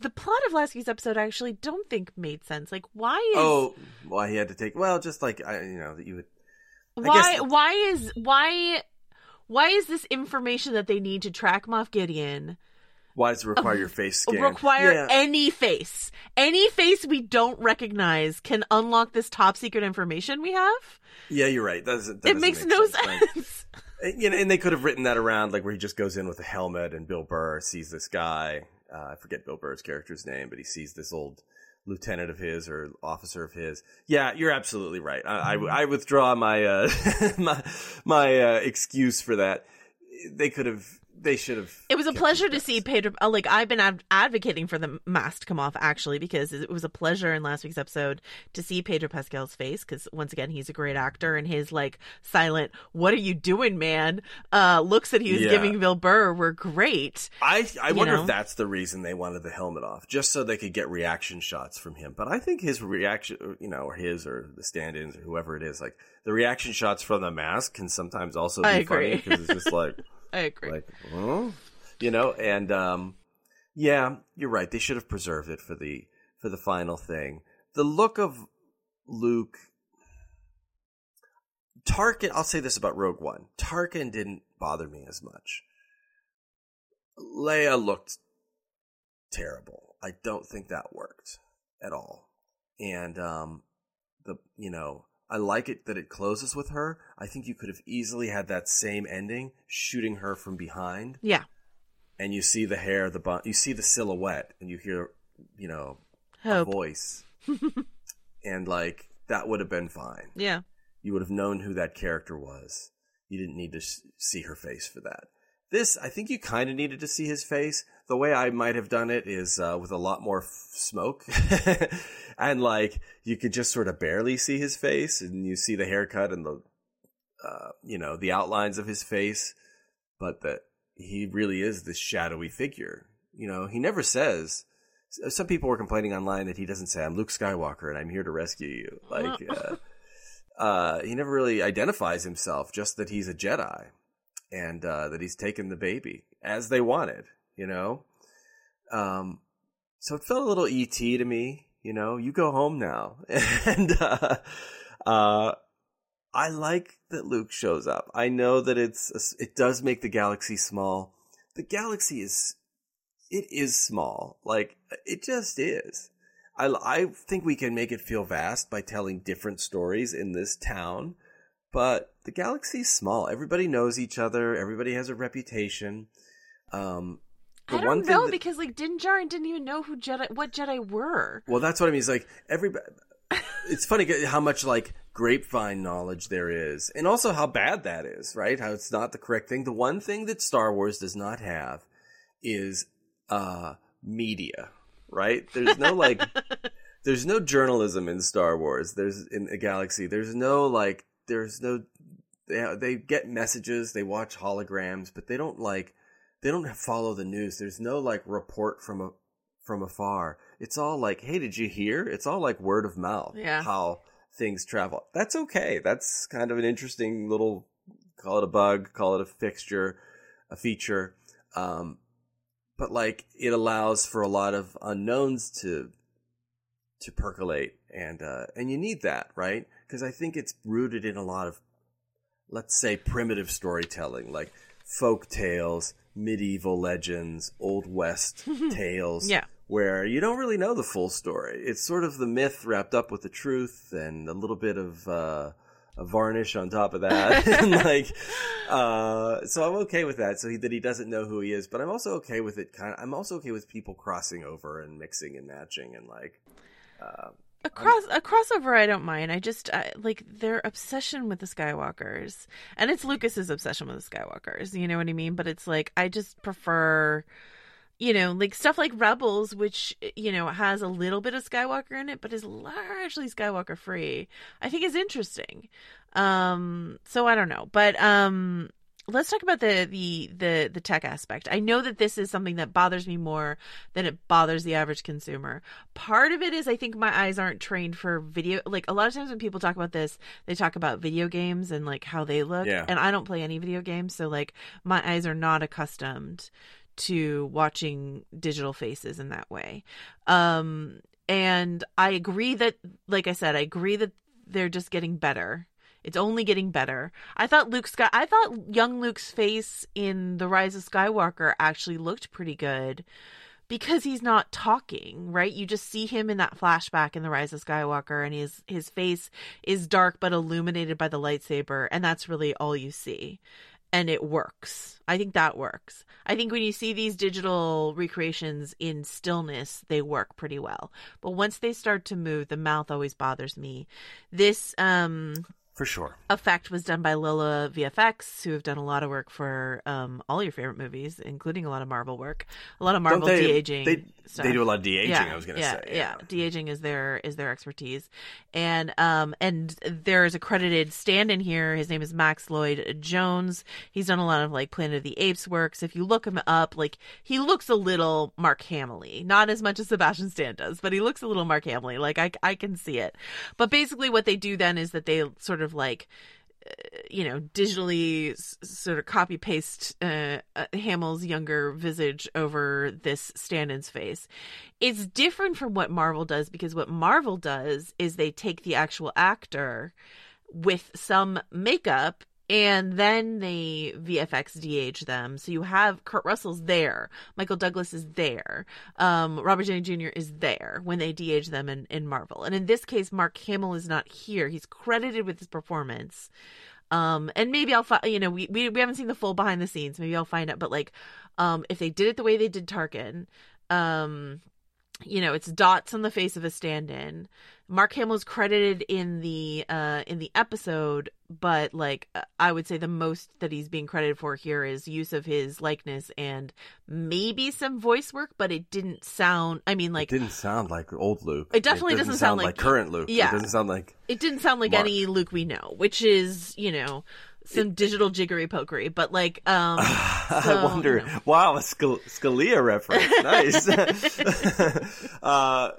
the plot of last week's episode, I actually don't think made sense. Like, why is Oh, why he had to take? Well, just like I, you know, that you would. I why guess- why is why why is this information that they need to track Moff Gideon Why does it require your face scan? require Yeah. any face? Any face we don't recognize can unlock this top secret information we have. yeah, you're right. That that it makes make no sense, sense. And, you know, and they could have written that around, like where he just goes in with a helmet, and Bill Burr sees this guy. Uh, I forget Bill Burr's character's name, but he sees this old lieutenant of his or officer of his. Yeah, you're absolutely right. I, I, I withdraw my uh, my my uh, excuse for that. They could have. They should have. It was a pleasure to see Pedro. uh, Like I've been ad- advocating for the mask to come off actually because it was a pleasure in last week's episode to see Pedro Pascal's face because once again he's a great actor and his like silent "What are you doing, man?" uh looks that he was Yeah. giving Bill Burr were great. I I wonder know? if that's the reason they wanted the helmet off, just so they could get reaction shots from him. But I think his reaction, you know, or his or the stand-ins or whoever it is, like the reaction shots from the mask can sometimes also be I funny because it's just like, I agree. like, huh? you know, and um, yeah, you're right. They should have preserved it for the for the final thing. The look of Luke. Tarkin, I'll say this about Rogue One. Tarkin didn't bother me as much. Leia looked terrible. I don't think that worked at all. And um the you know, I like it that it closes with her. I think you could have easily had that same ending shooting her from behind yeah. and you see the hair, the bun, you see the silhouette and you hear, you know, Hope. a voice. and like that would have been fine. Yeah. You would have known who that character was. You didn't need to s- see her face for that. This, I think you kind of needed to see his face. The way I might have done it is uh, with a lot more f- smoke. and like, you could just sort of barely see his face and you see the haircut and the, uh, you know, the outlines of his face. But that he really is this shadowy figure. You know, he never says, some people were complaining online that he doesn't say, I'm Luke Skywalker and I'm here to rescue you. Like, uh, uh, he never really identifies himself, just that he's a Jedi and uh, that he's taken the baby as they wanted, you know. Um, so it felt a little ET to me. You know, you go home now, and uh, uh, I like that Luke shows up. I know that it's it does make the galaxy small. The galaxy is it is small. Like it just is. I I think we can make it feel vast by telling different stories in this town, but the galaxy's small. Everybody knows each other. Everybody has a reputation. Um, the I don't know that, because like Din Djarin didn't even know who Jedi what Jedi were. Well, that's what I mean. It's like everybody. it's funny how much like grapevine knowledge there is, and also how bad that is. Right? How it's not the correct thing. The one thing that Star Wars does not have is uh media. Right? There's no like. there's no journalism in Star Wars. There's in a galaxy. There's no like. There's no. They they get messages. They watch holograms, but they don't like they don't follow the news. There's no like report from a from afar. It's all like, hey, did you hear? It's all like word of mouth. Yeah. How things travel. That's okay. That's kind of an interesting little call it a bug, call it a fixture, a feature. Um, but like it allows for a lot of unknowns to to percolate and uh, and you need that, right? Because I think it's rooted in a lot of let's say primitive storytelling, like folk tales medieval legends, old west tales. Yeah. Where you don't really know the full story. It's sort of the myth wrapped up with the truth and a little bit of uh, a varnish on top of that. and like, uh, so I'm okay with that. So he, that he doesn't know who he is, but I'm also okay with it. Kind of, I'm also okay with people crossing over and mixing and matching and like, uh, a cross a crossover I don't mind. I just I, like their obsession with the Skywalkers, and it's Lucas's obsession with the Skywalkers. You know what I mean? But it's like I just prefer, you know, like stuff like Rebels, which you know has a little bit of Skywalker in it, but is largely Skywalker free. I think is interesting. Um, so I don't know, but um, let's talk about the the the the tech aspect. I know that this is something that bothers me more than it bothers the average consumer. Part of it is I think my eyes aren't trained for video. Like a lot of times when people talk about this, they talk about video games and like how they look. Yeah. And I don't play any video games, so like my eyes are not accustomed to watching digital faces in that way. Um and I agree that like I said, I agree that they're just getting better it's only getting better. I thought Luke Sky I thought young Luke's face in The Rise of Skywalker actually looked pretty good because he's not talking, right? You just see him in that flashback in The Rise of Skywalker and his his face is dark but illuminated by the lightsaber and that's really all you see. And it works. I think that works. I think when you see these digital recreations in stillness, they work pretty well. But once they start to move, the mouth always bothers me. This um for sure. Effect was done by Lola VFX, who have done a lot of work for um, all your favorite movies, including a lot of Marvel work, a lot of Marvel de aging. They, they, do a lot of de aging. Yeah, I was going to yeah, say, yeah, yeah. de aging is their is their expertise, and um and there is a credited stand in here. His name is Max Lloyd Jones. He's done a lot of like Planet of the Apes works. If you look him up, like he looks a little Mark Hamill, not as much as Sebastian Stan does, but he looks a little Mark Hamill. Like I I can see it. But basically, what they do then is that they sort of like uh, you know, digitally sort of copy paste uh, uh, Hamill's younger visage over this stand-in's face. It's different from what Marvel does because what Marvel does is they take the actual actor with some makeup and then they VFX de-age them. So you have Kurt Russell's there, Michael Douglas is there, um, Robert Downey Jr. is there when they de-age them in, in Marvel. And in this case, Mark Hamill is not here. He's credited with his performance. Um, and maybe I'll find, you know, we, we, we haven't seen the full behind the scenes. Maybe I'll find out. But like, um, if they did it the way they did Tarkin, um, you know, it's dots on the face of a stand-in. Mark Hamill's credited in the uh in the episode, but like I would say the most that he's being credited for here is use of his likeness and maybe some voice work, but it didn't sound. I mean, like it didn't sound like old Luke. It definitely it doesn't, doesn't sound, like, like current Luke. Yeah, it doesn't sound like it didn't sound like Mark. any Luke we know, which is you know some digital jiggery pokery, but like um so, I wonder. you know. Wow, a Scali- Scalia reference. Nice. uh,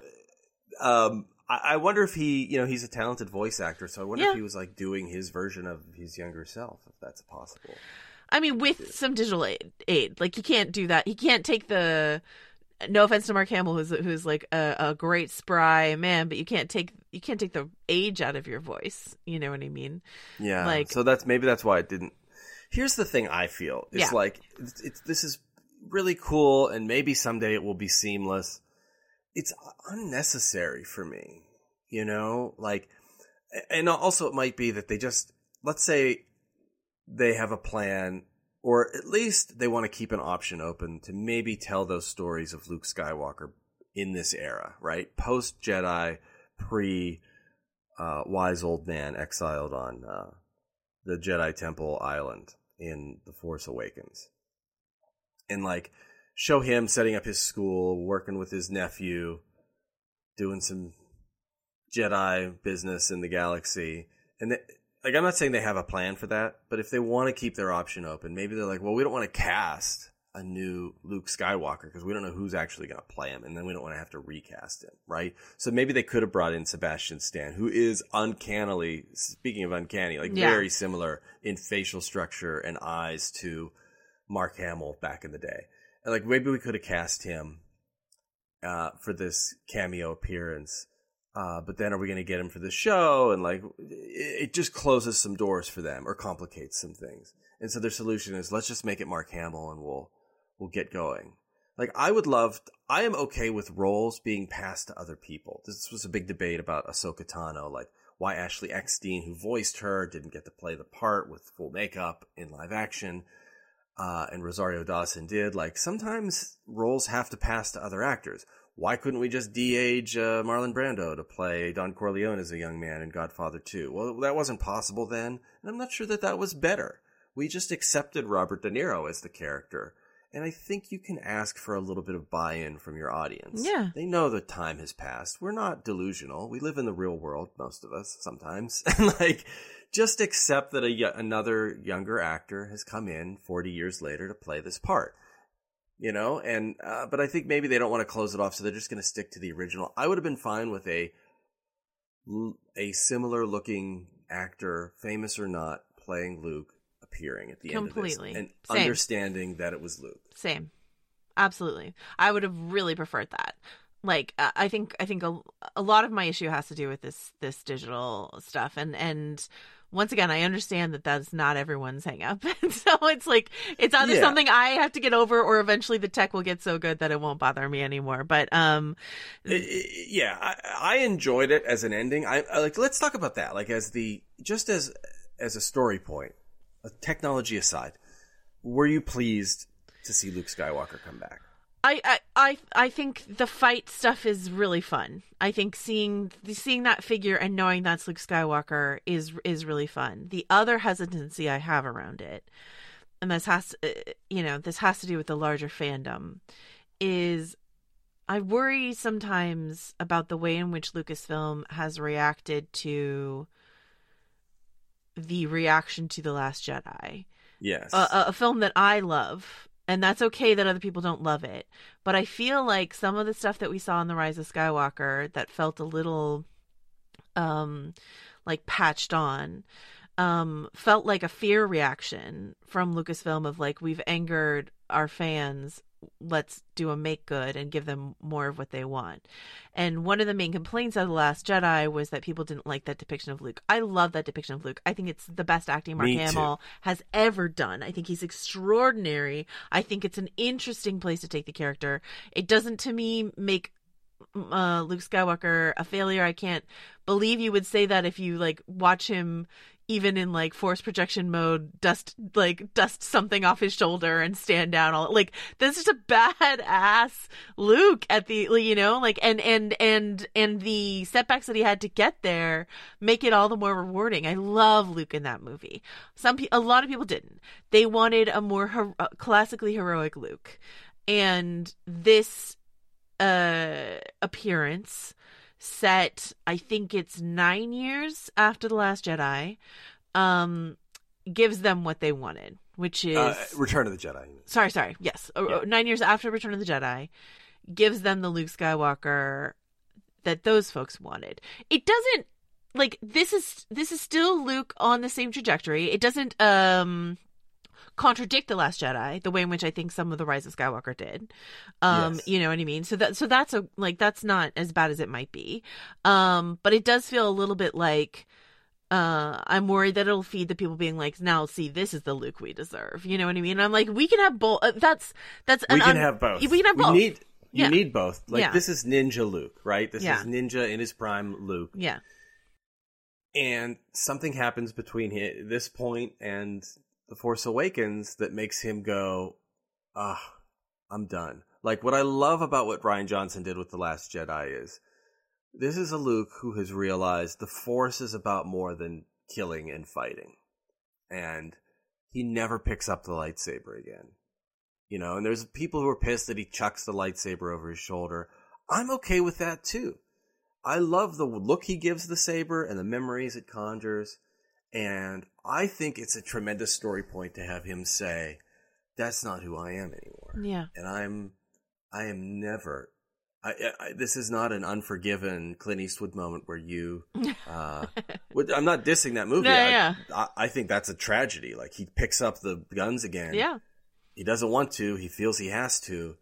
um, I, wonder if he, you know, he's a talented voice actor, so I wonder Yeah. if he was like doing his version of his younger self, if that's possible. I mean, with some digital aid, aid, like he can't do that. He can't take the no offense to Mark Hamill, who's who's like a, a great spry man, but you can't take you can't take the age out of your voice. You know what I mean? Yeah. Like- so that's maybe that's why it didn't. Here's the thing I feel. It's Yeah. like it's, it's this is really cool, and maybe someday it will be seamless. It's unnecessary for me, you know. Like, and also it might be that they just let's say they have a plan, or at least they want to keep an option open to maybe tell those stories of Luke Skywalker in this era, right? Post Jedi, pre uh, wise old man exiled on uh, the Jedi Temple Island in The Force Awakens. And like show him setting up his school, working with his nephew, doing some Jedi business in the galaxy. And they, like I'm not saying they have a plan for that, but if they want to keep their option open, maybe they're like, well, we don't want to cast a new Luke Skywalker because we don't know who's actually going to play him, and then we don't want to have to recast him, right? So maybe they could have brought in Sebastian Stan, who is uncannily, speaking of uncanny, like Yeah. very similar in facial structure and eyes to Mark Hamill back in the day. Like maybe we could have cast him uh, for this cameo appearance. Uh, but then are we going to get him for the show? And like, it, it just closes some doors for them or complicates some things. And so their solution is let's just make it Mark Hamill and we'll we'll get going. Like I would love, I am okay with roles being passed to other people. This was a big debate about Ahsoka Tano, like why Ashley Eckstein, who voiced her, didn't get to play the part with full makeup in live action, uh, and Rosario Dawson did. Like sometimes roles have to pass to other actors. Why couldn't we just de-age uh, Marlon Brando to play Don Corleone as a young man in Godfather 2? Well, that wasn't possible then, and I'm not sure that that was better. We just accepted Robert De Niro as the character. And I think you can ask for a little bit of buy-in from your audience. Yeah. They know the time has passed. We're not delusional. We live in the real world, most of us, sometimes. And like, just accept that a, y- another younger actor has come in 40 years later to play this part. You know, and, uh, but I think maybe they don't want to close it off, so they're just going to stick to the original. I would have been fine with a, a similar looking actor, famous or not, playing Luke appearing at the Completely. end of this and Same. understanding that it was Luke. Same. Absolutely. I would have really preferred that. Like uh, I think I think a, a lot of my issue has to do with this this digital stuff and and once again I understand that that's not everyone's hang up. And so it's like it's either Yeah. something I have to get over or eventually the tech will get so good that it won't bother me anymore. But um yeah, I, I enjoyed it as an ending. I, I like. Let's talk about that. Like as the just as as a story point, technology aside, were you pleased to see Luke Skywalker come back? I, I I think the fight stuff is really fun. I think seeing seeing that figure and knowing that's Luke Skywalker is is really fun. The other hesitancy I have around it, and this has uh, you know this has to do with the larger fandom, is I worry sometimes about the way in which Lucasfilm has reacted to the reaction to the Last Jedi Yes. a, a- film that I love, and that's okay that other people don't love it. But I feel like some of the stuff that we saw in the Rise of Skywalker that felt a little, um, like patched on, um, felt like a fear reaction from Lucasfilm of like we've angered our fans. Let's do a make good and give them more of what they want. And one of the main complaints of The Last Jedi was that people didn't like that depiction of Luke. I love that depiction of Luke. I think it's the best acting Mark Me too. Hamill has ever done. I think he's extraordinary. I think it's an interesting place to take the character. It doesn't, to me, make uh, Luke Skywalker a failure. I can't believe you would say that if you like watch him even in like force projection mode dust like dust something off his shoulder and stand down all like this is a badass Luke at the you know like and and and and the setbacks that he had to get there make it all the more rewarding. I love Luke in that movie. Some a lot of people didn't. They wanted a more classically heroic Luke. And this uh appearance set I think it's 9 years after the last Jedi um gives them what they wanted, which is Uh, Return of the Jedi. sorry, sorry. Yes, Uh, Yeah. nine years after Return of the Jedi, gives them the Luke Skywalker that those folks wanted. It doesn't like this is this is still Luke on the same trajectory. It doesn't um contradict the Last Jedi the way in which I think some of the Rise of Skywalker did. Um, Yes. you know what I mean? So that so that's a like that's not as bad as it might be. Um, but it does feel a little bit like uh I'm worried that it'll feed the people being like, now see, this is the Luke we deserve. You know what I mean? I'm like, we can have both. Uh, that's that's we can un- have both. We can have both. need you Yeah. need both. Like Yeah. this is Ninja Luke, right? This Yeah. is Ninja in his prime Luke. yeah. and something happens between hi this point and the Force Awakens that makes him go, "Ah, I'm done." Like what I love about what Rian Johnson did with the Last Jedi is this is a Luke who has realized the Force is about more than killing and fighting, and he never picks up the lightsaber again. You know, and there's people who are pissed that he chucks the lightsaber over his shoulder. I'm okay with that too. I love the look he gives the saber and the memories it conjures. And I think it's a tremendous story point to have him say, that's not who I am anymore. Yeah. And I'm, I am never, I, I, this is not an unforgiven Clint Eastwood moment where you, uh, I'm not dissing that movie. Yeah, I, yeah. I, I think that's a tragedy. Like he picks up the guns again. Yeah. He doesn't want to. He feels he has to.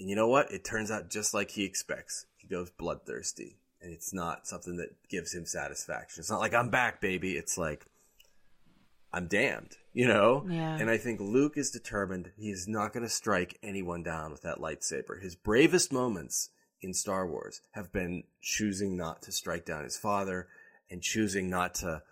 And you know what? It turns out just like he expects. He goes bloodthirsty. And it's not something that gives him satisfaction. It's not like, I'm back, baby. It's like, I'm damned, you know? Yeah. And I think Luke is determined he is not going to strike anyone down with that lightsaber. His bravest moments in Star Wars have been choosing not to strike down his father and choosing not to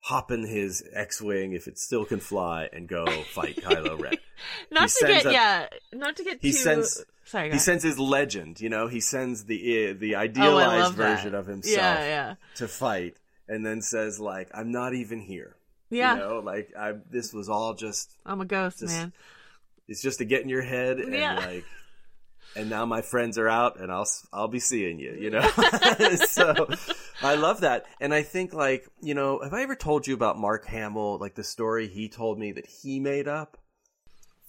hop in his X-wing if it still can fly and go fight Kylo Ren. Not He to get a- yeah, not to get He too sends sorry. he sends his legend, you know, he sends the uh, the Oh, idealized that. version of himself Yeah, yeah. to fight and then says like I'm not even here. Yeah. You know, like I this was all just I'm a ghost, Just- man. it's just to get in your head and Yeah. like and now my friends are out and I'll I'll be seeing you, you know. so I love that. And I think like, you know, have I ever told you about Mark Hamill, like the story he told me that he made up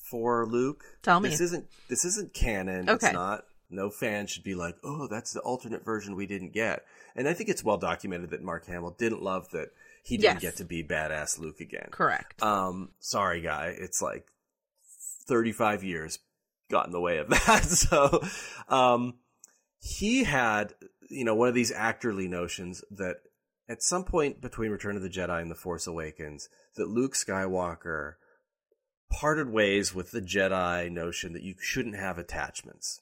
for Luke? Tell me. This isn't this isn't canon. Okay. It's not no fan should be like, "Oh, that's the alternate version we didn't get." And I think it's well documented that Mark Hamill didn't love that he didn't Yes. get to be badass Luke again. Correct. Um, sorry, guy. It's like 35 years got in the way of that. So, um, he had, you know, one of these actorly notions that at some point between Return of the Jedi and The Force Awakens, that Luke Skywalker parted ways with the Jedi notion that you shouldn't have attachments.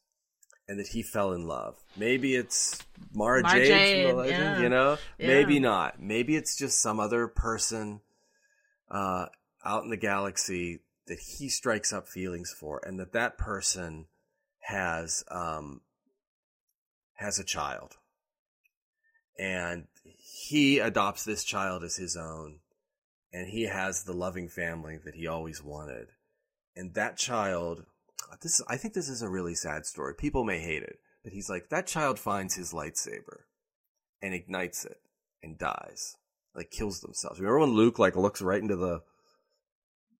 And that he fell in love. Maybe it's Mara, Mara Jade, Jade, from the legend, yeah. you know? Yeah. Maybe not. Maybe it's just some other person uh, out in the galaxy that he strikes up feelings for, and that that person has um, has a child, and he adopts this child as his own, and he has the loving family that he always wanted, and that child. This I think this is a really sad story. People may hate it, but he's like that child finds his lightsaber and ignites it and dies like kills themselves. Remember when Luke like looks right into the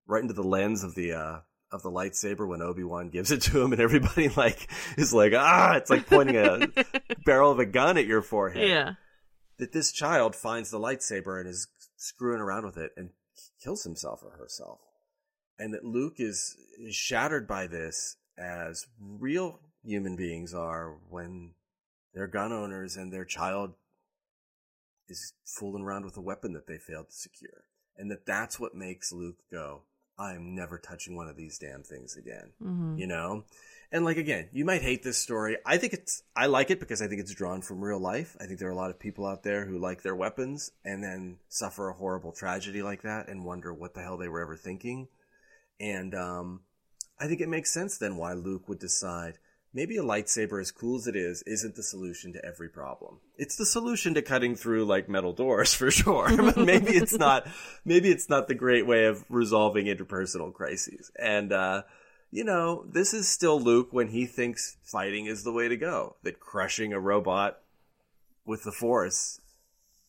right into the lens of the uh of the lightsaber when Obi-Wan gives it to him and everybody like is like ah it's like pointing a barrel of a gun at your forehead. yeah. That this child finds the lightsaber and is screwing around with it and kills himself or herself. And that Luke is, is shattered by this as real human beings are when they're gun owners and their child is fooling around with a weapon that they failed to secure. And that that's what makes Luke go, I'm never touching one of these damn things again. Mhm. You know? And like again, you might hate this story. I think it's I like it because I think it's drawn from real life. I think there are a lot of people out there who like their weapons and then suffer a horrible tragedy like that and wonder what the hell they were ever thinking. And um I think it makes sense then why Luke would decide maybe a lightsaber, as cool as it is, isn't the solution to every problem. It's the solution to cutting through like metal doors for sure. but maybe it's not. Maybe it's not the great way of resolving interpersonal crises. And uh, you know, this is still Luke when he thinks fighting is the way to go. That crushing a robot with the Force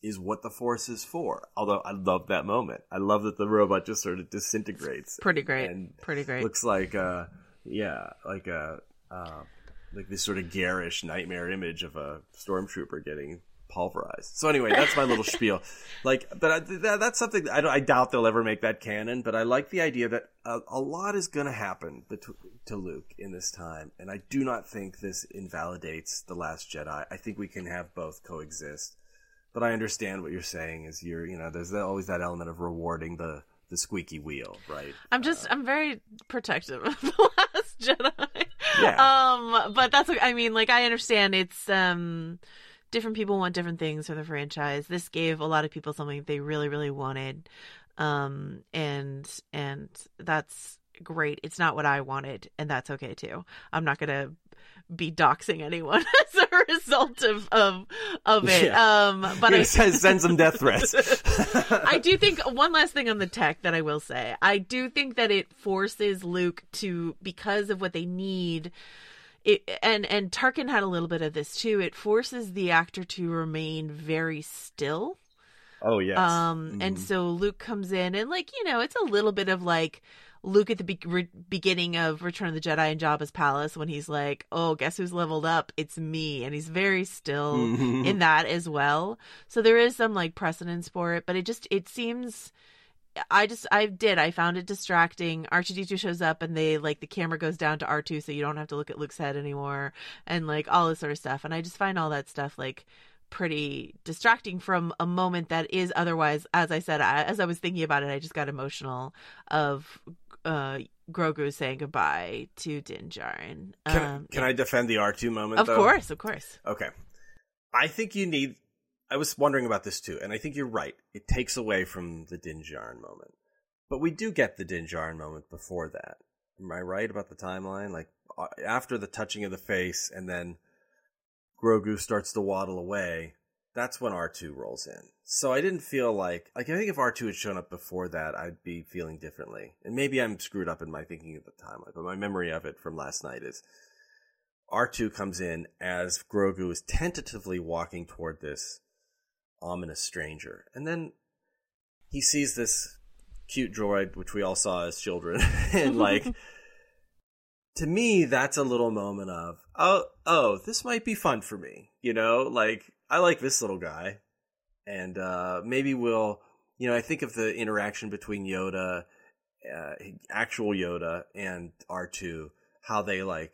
is what the Force is for. Although I love that moment. I love that the robot just sort of disintegrates Pretty great. and Pretty great. looks like uh yeah like a uh like this sort of garish nightmare image of a stormtrooper getting pulverized. So anyway, that's my little spiel. Like, but I, that, that's something I, I, doubt they'll ever make that canon. But I like the idea that a, a lot is going to happen to Luke in this time, and I do not think this invalidates the Last Jedi. I think we can have both coexist. But I understand what you're saying. Is you're you know there's always that element of rewarding the the squeaky wheel, right? I'm just uh, I'm very protective of the Last Jedi. Yeah. Um, but that's I mean, like I understand it's um different people want different things for the franchise. This gave a lot of people something they really, really wanted. Um, and and that's great. It's not what I wanted, and that's okay too. I'm not gonna be doxing anyone as a result of of of it. Yeah. Um, but I send some death threats. I do think one last thing on the tech that I will say. I do think that it forces Luke to because of what they need it and and Tarkin had a little bit of this too. It forces the actor to remain very still. Oh yes. Um, mm-hmm. and so Luke comes in and like you know it's a little bit of like Luke at the be- re- beginning of Return of the Jedi and Jabba's palace when he's like, "Oh, guess who's leveled up? It's me," and he's very still in that as well. So there is some like precedence for it, but it just it seems I just I did I found it distracting. R2D2 shows up and they like the camera goes down to R2 so you don't have to look at Luke's head anymore and like all this sort of stuff. And I just find all that stuff like pretty distracting from a moment that is otherwise as I said I, as I was thinking about it I just got emotional of uh Grogu saying goodbye to Din Djarin. Can, um, can yeah. I defend the R2 moment though? Of though? course, of course. Okay. I think you need I was wondering about this too, and I think you're right. It takes away from the Din moment, but we do get the Din moment before that. Am I right about the timeline? Like uh, after the touching of the face, and then Grogu starts to waddle away. That's when R two rolls in. So I didn't feel like like I think if R two had shown up before that, I'd be feeling differently. And maybe I'm screwed up in my thinking of the timeline, but my memory of it from last night is R2 comes in as Grogu is tentatively walking toward this ominous stranger. And then he sees this cute droid, which we all saw as children, and like to me, that's a little moment of oh oh this might be fun for me, you know, like I like this little guy, and uh, maybe we'll you know I think of the interaction between Yoda, uh, actual Yoda, and R two, how they like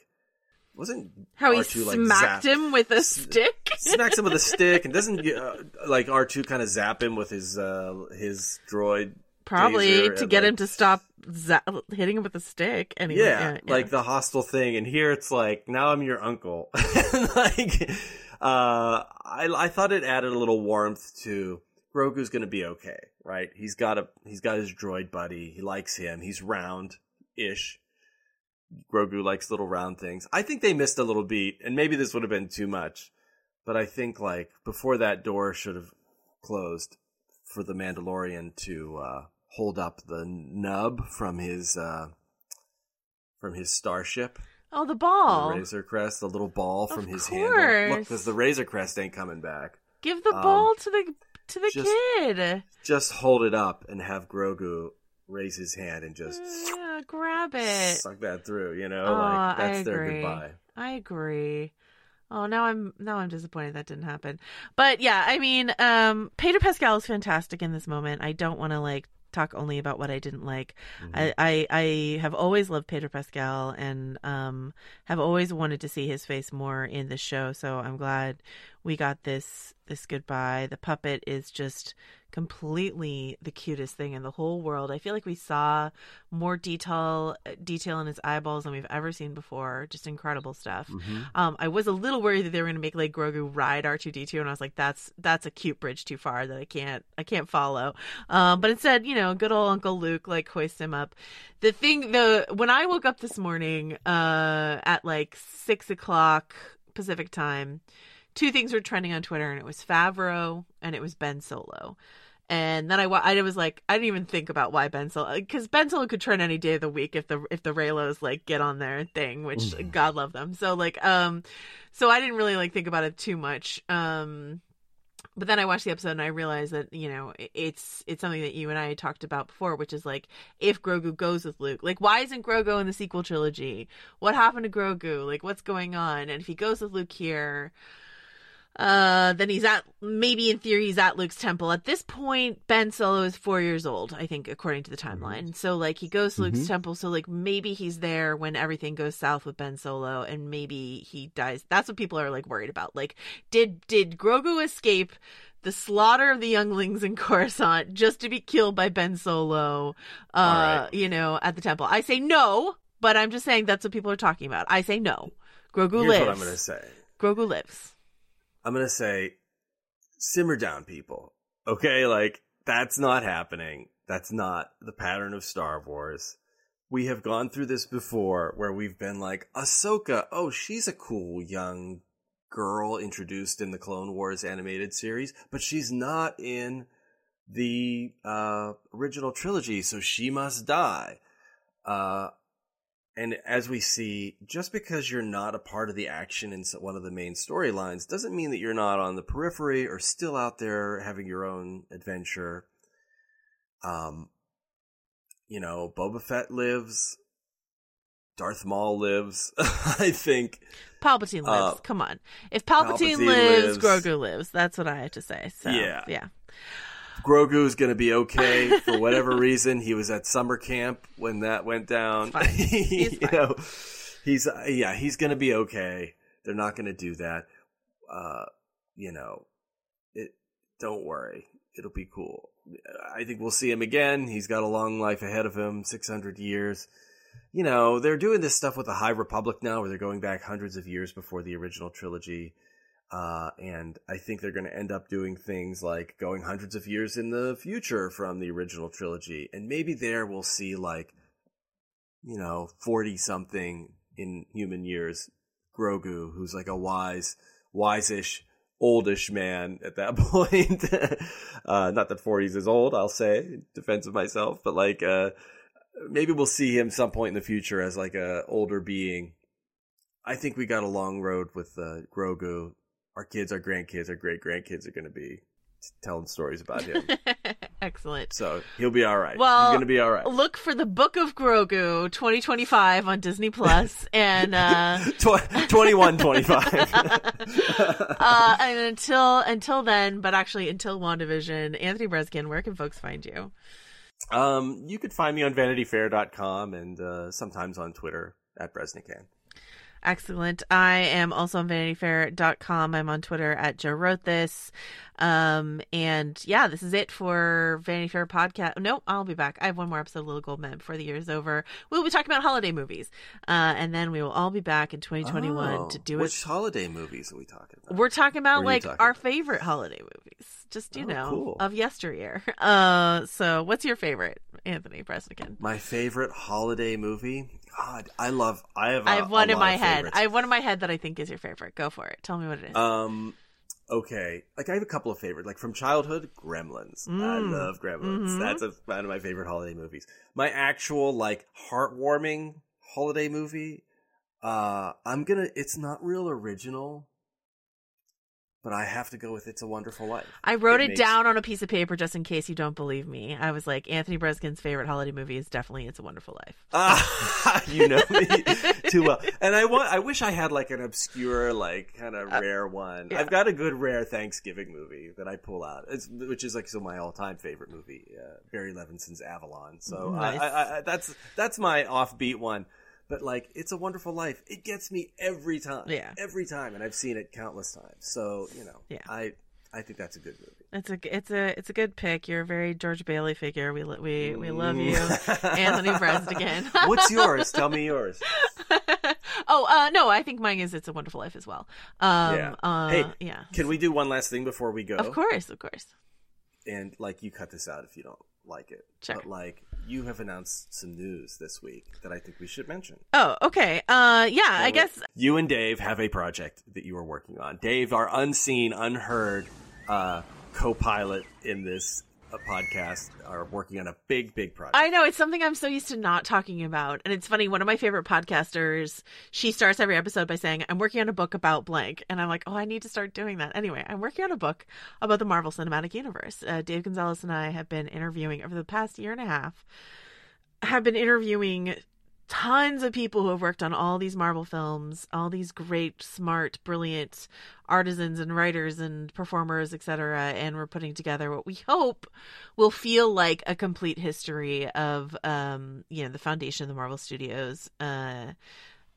wasn't how he R2, like, smacked zap, him with a stick smacks him with a stick and doesn't uh, like r2 kind of zap him with his uh his droid probably to get like, him to stop zap- hitting him with a stick anyway yeah, yeah, like the hostile thing and here it's like now i'm your uncle like uh i i thought it added a little warmth to Grogu's gonna be okay, right? He's got a he's got his droid buddy. He likes him. He's round ish. Grogu likes little round things. I think they missed a little beat, and maybe this would have been too much. But I think like before that door should have closed for the Mandalorian to uh, hold up the nub from his uh, from his starship. Oh, the ball, the Razor Crest, the little ball from of his course. handle. Look, because the Razor Crest ain't coming back. Give the um, ball to the to the just, kid. Just hold it up and have Grogu raise his hand and just yeah, grab it, suck that through. You know, oh, like that's their goodbye. I agree. Oh, now I'm now I'm disappointed that didn't happen. But yeah, I mean, um, Pedro Pascal is fantastic in this moment. I don't want to like talk only about what I didn't like. Mm-hmm. I, I, I have always loved Pedro Pascal and um have always wanted to see his face more in the show. So I'm glad we got this this goodbye. The puppet is just completely the cutest thing in the whole world. I feel like we saw more detail detail in his eyeballs than we've ever seen before. Just incredible stuff. Mm-hmm. Um, I was a little worried that they were going to make like Grogu ride R two D two, and I was like, that's that's a cute bridge too far that I can't I can't follow. Um, but instead, you know, good old Uncle Luke like hoists him up. The thing, the when I woke up this morning uh, at like six o'clock Pacific time two things were trending on Twitter, and it was Favreau and it was Ben Solo. And then I, I was like, I didn't even think about why Ben Solo, because Ben Solo could trend any day of the week if the if the Reylos like get on their thing, which mm. God love them. So like, um, so I didn't really like think about it too much. Um, but then I watched the episode and I realized that you know it's it's something that you and I had talked about before, which is like if Grogu goes with Luke, like why isn't Grogu in the sequel trilogy? What happened to Grogu? Like what's going on? And if he goes with Luke here Uh, then he's at maybe in theory he's at Luke's temple. At this point, Ben Solo is four years old, I think, according to the timeline. So like he goes to Luke's Mhm. temple. So like maybe he's there when everything goes south with Ben Solo, and maybe he dies. That's what people are like worried about. Like, did did Grogu escape? The slaughter of the younglings in Coruscant just to be killed by Ben Solo, uh, right. you know, at the temple. I say no, but I'm just saying that's what people are talking about. I say no. Grogu Here's lives. what I'm gonna say. Grogu lives. I'm gonna say, simmer down, people. Okay, like that's not happening. That's not the pattern of Star Wars. We have gone through this before, where we've been like, Ahsoka. Oh, she's a cool young girl introduced in the Clone Wars animated series, but she's not in the uh, original trilogy, so she must die. Uh, and as we see, just because you're not a part of the action in one of the main storylines doesn't mean that you're not on the periphery or still out there having your own adventure. Um, you know, Boba Fett lives. Darth Maul lives. I think. Palpatine lives. Uh, Come on. If Palpatine, Palpatine lives, lives. Grogu lives. That's what I had to say. So, Yeah. Yeah. Grogu is going to be okay for whatever reason. He was at summer camp when that went down. You know, he's yeah, he's going to be okay. They're not going to do that. Uh, you know, it. Don't worry, it'll be cool. I think we'll see him again. He's got a long life ahead of him, six hundred years. You know, they're doing this stuff with the High Republic now, where they're going back hundreds of years before the original trilogy. Uh, and I think they're going to end up doing things like going hundreds of years in the future from the original trilogy. And maybe there we'll see like, you know, 40 something in human years, Grogu, who's like a wise, wise-ish, oldish man at that point. uh, not that 40s is old, I'll say, in defense of myself, but like, uh, maybe we'll see him some point in the future as like a older being. I think we got a long road with uh, Grogu. Our kids, our grandkids, our great grandkids are going to be telling stories about him. Excellent. so he'll be all right. Well, He's going to be all right. Look for the Book of Grogu 2025 on Disney Plus, and uh, Tw- 21, 25. uh, and until until then, but actually until WandaVision, Anthony Breznican, where can folks find you? um, you could find me on vanityfair.com and uh, sometimes on Twitter at Breznican. Excellent. I am also on vanityfair.com. I'm on Twitter at Joe Wrote This. Um, and yeah, this is it for Vanity Fair podcast. No, I'll be back. I have one more episode of Little Gold Men before the year is over. We'll be talking about holiday movies. Uh, and then we will all be back in 2021 Oh, to do Which it. holiday movies are we talking about? We're talking about What are you like talking our about? favorite holiday movies. Just, you Oh, know, cool. of yesteryear. Uh, so what's your favorite, Anthony Breznican? My favorite holiday movie? God, I love. I have. I I have one in my head. I have one in my head that I think is your favorite. Go for it. Tell me what it is. Um, okay. Like I have a couple of favorites. Like from childhood, Gremlins. I Mm. love Gremlins. Mhm. That's a, one of my favorite holiday movies. My actual like heartwarming holiday movie. Uh, I'm gonna. It's not real original, but I have to go with "It's a Wonderful Life." I wrote it, makes- down on a piece of paper just in case you don't believe me. I was like, Anthony Breznican's favorite holiday movie is definitely It's a Wonderful Life. Ah, you know me too well. And I want. I wish I had like an obscure, like kind of rare one. Uh, yeah. I've got a good rare Thanksgiving movie that I pull out, it's, which is like so my all-time favorite movie, uh, Barry Levinson's Avalon. So I- I, I, that's that's my offbeat one. But like, it's a Wonderful Life. It gets me every time. Yeah. every time, and I've seen it countless times. So you know, Yeah. I I think that's a good movie. It's a it's a it's a good pick. You're a very George Bailey figure. We we we love you, Anthony Breznican. What's yours? Tell me yours. oh, uh, no, I think mine is It's a Wonderful Life as well. Um, yeah. Uh, hey, yeah. Can we do one last thing before we go? Of course, of course. and like you cut this out if you don't like it. Sure. But like you have announced some news this week that I think we should mention. Oh, okay. Uh, yeah, I guess you and Dave have a project that you are working on. Dave, our unseen, unheard uh, co-pilot in this uh, podcast, are working on a big, big project. I know it's something I'm so used to not talking about. And it's funny, one of my favorite podcasters, she starts every episode by saying, I'm working on a book about blank. And I'm like, oh, I need to start doing that. Anyway, I'm working on a book about the Marvel Cinematic Universe. Uh, Dave Gonzales and I have been interviewing over the past year and a half, have been interviewing tons of people who have worked on all these Marvel films, all these great, smart, brilliant artisans and writers and performers, etc. And we're putting together what we hope will feel like a complete history of, um, you know, the foundation of the Marvel Studios. Uh,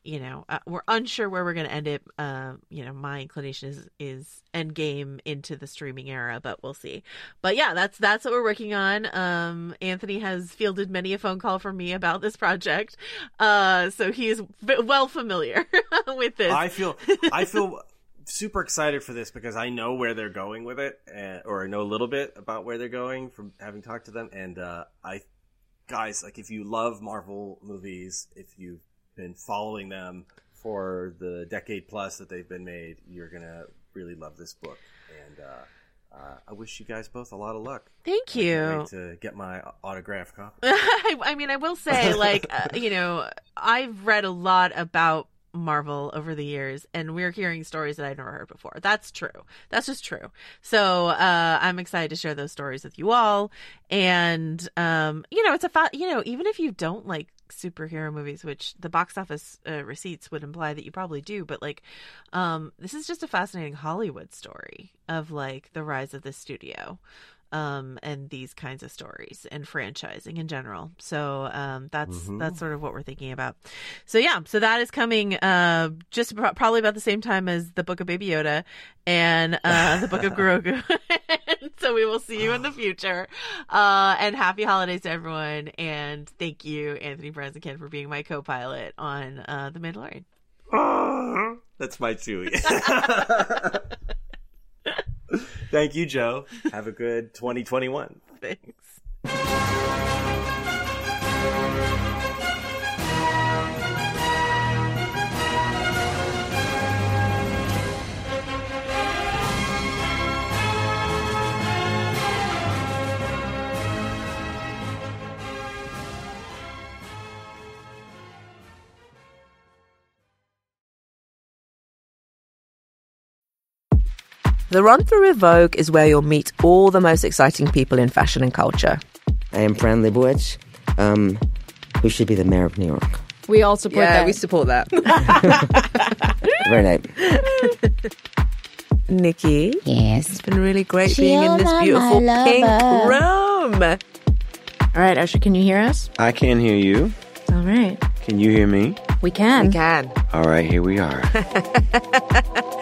you know, uh, we're unsure where we're going to end it. Uh, you know, my inclination is is end game into the streaming era, but we'll see. But yeah, that's that's what we're working on. Um, Anthony has fielded many a phone call from me about this project, uh, so he is well familiar with this. I feel I feel super excited for this because I know where they're going with it, and, or I know a little bit about where they're going from having talked to them. And uh, I, guys, like if you love Marvel movies, if you've been following them for the decade plus that they've been made, you're gonna really love this book. And uh, uh, I wish you guys both a lot of luck. Thank you. to get my autograph copy. I, I mean, I will say, like, uh, you know, I've read a lot about Marvel over the years, and we're hearing stories that I've never heard before. That's true. That's just true. So uh, I'm excited to share those stories with you all. And um, you know, it's a fa- you know, even if you don't like superhero movies, which the box office uh, receipts would imply that you probably do, but like, um, this is just a fascinating Hollywood story of like the rise of the studio um, and these kinds of stories and franchising in general. So um, that's mm-hmm. that's sort of what we're thinking about. So yeah, so that is coming uh, just pro- probably about the same time as the Book of Baby Yoda and uh, the Book of Grogu. so we will see you in the future. Uh, and happy holidays to everyone. And thank you, Anthony Breznican, for being my co-pilot on uh, The Mandalorian. That's my Chewie. Thank you, Joe. Have a good 2021. Thanks. The Run Through with Vogue is where you'll meet all the most exciting people in fashion and culture. I am Fran Lebowitz, um, who should be the mayor of New York. We all support yeah, that. we support that. Very nice. Nikki. Yes. It's been really great being in this beautiful pink room. All right, Usher, can you hear us? I can hear you. All right. Can you hear me? We can. We can. All right, here we are.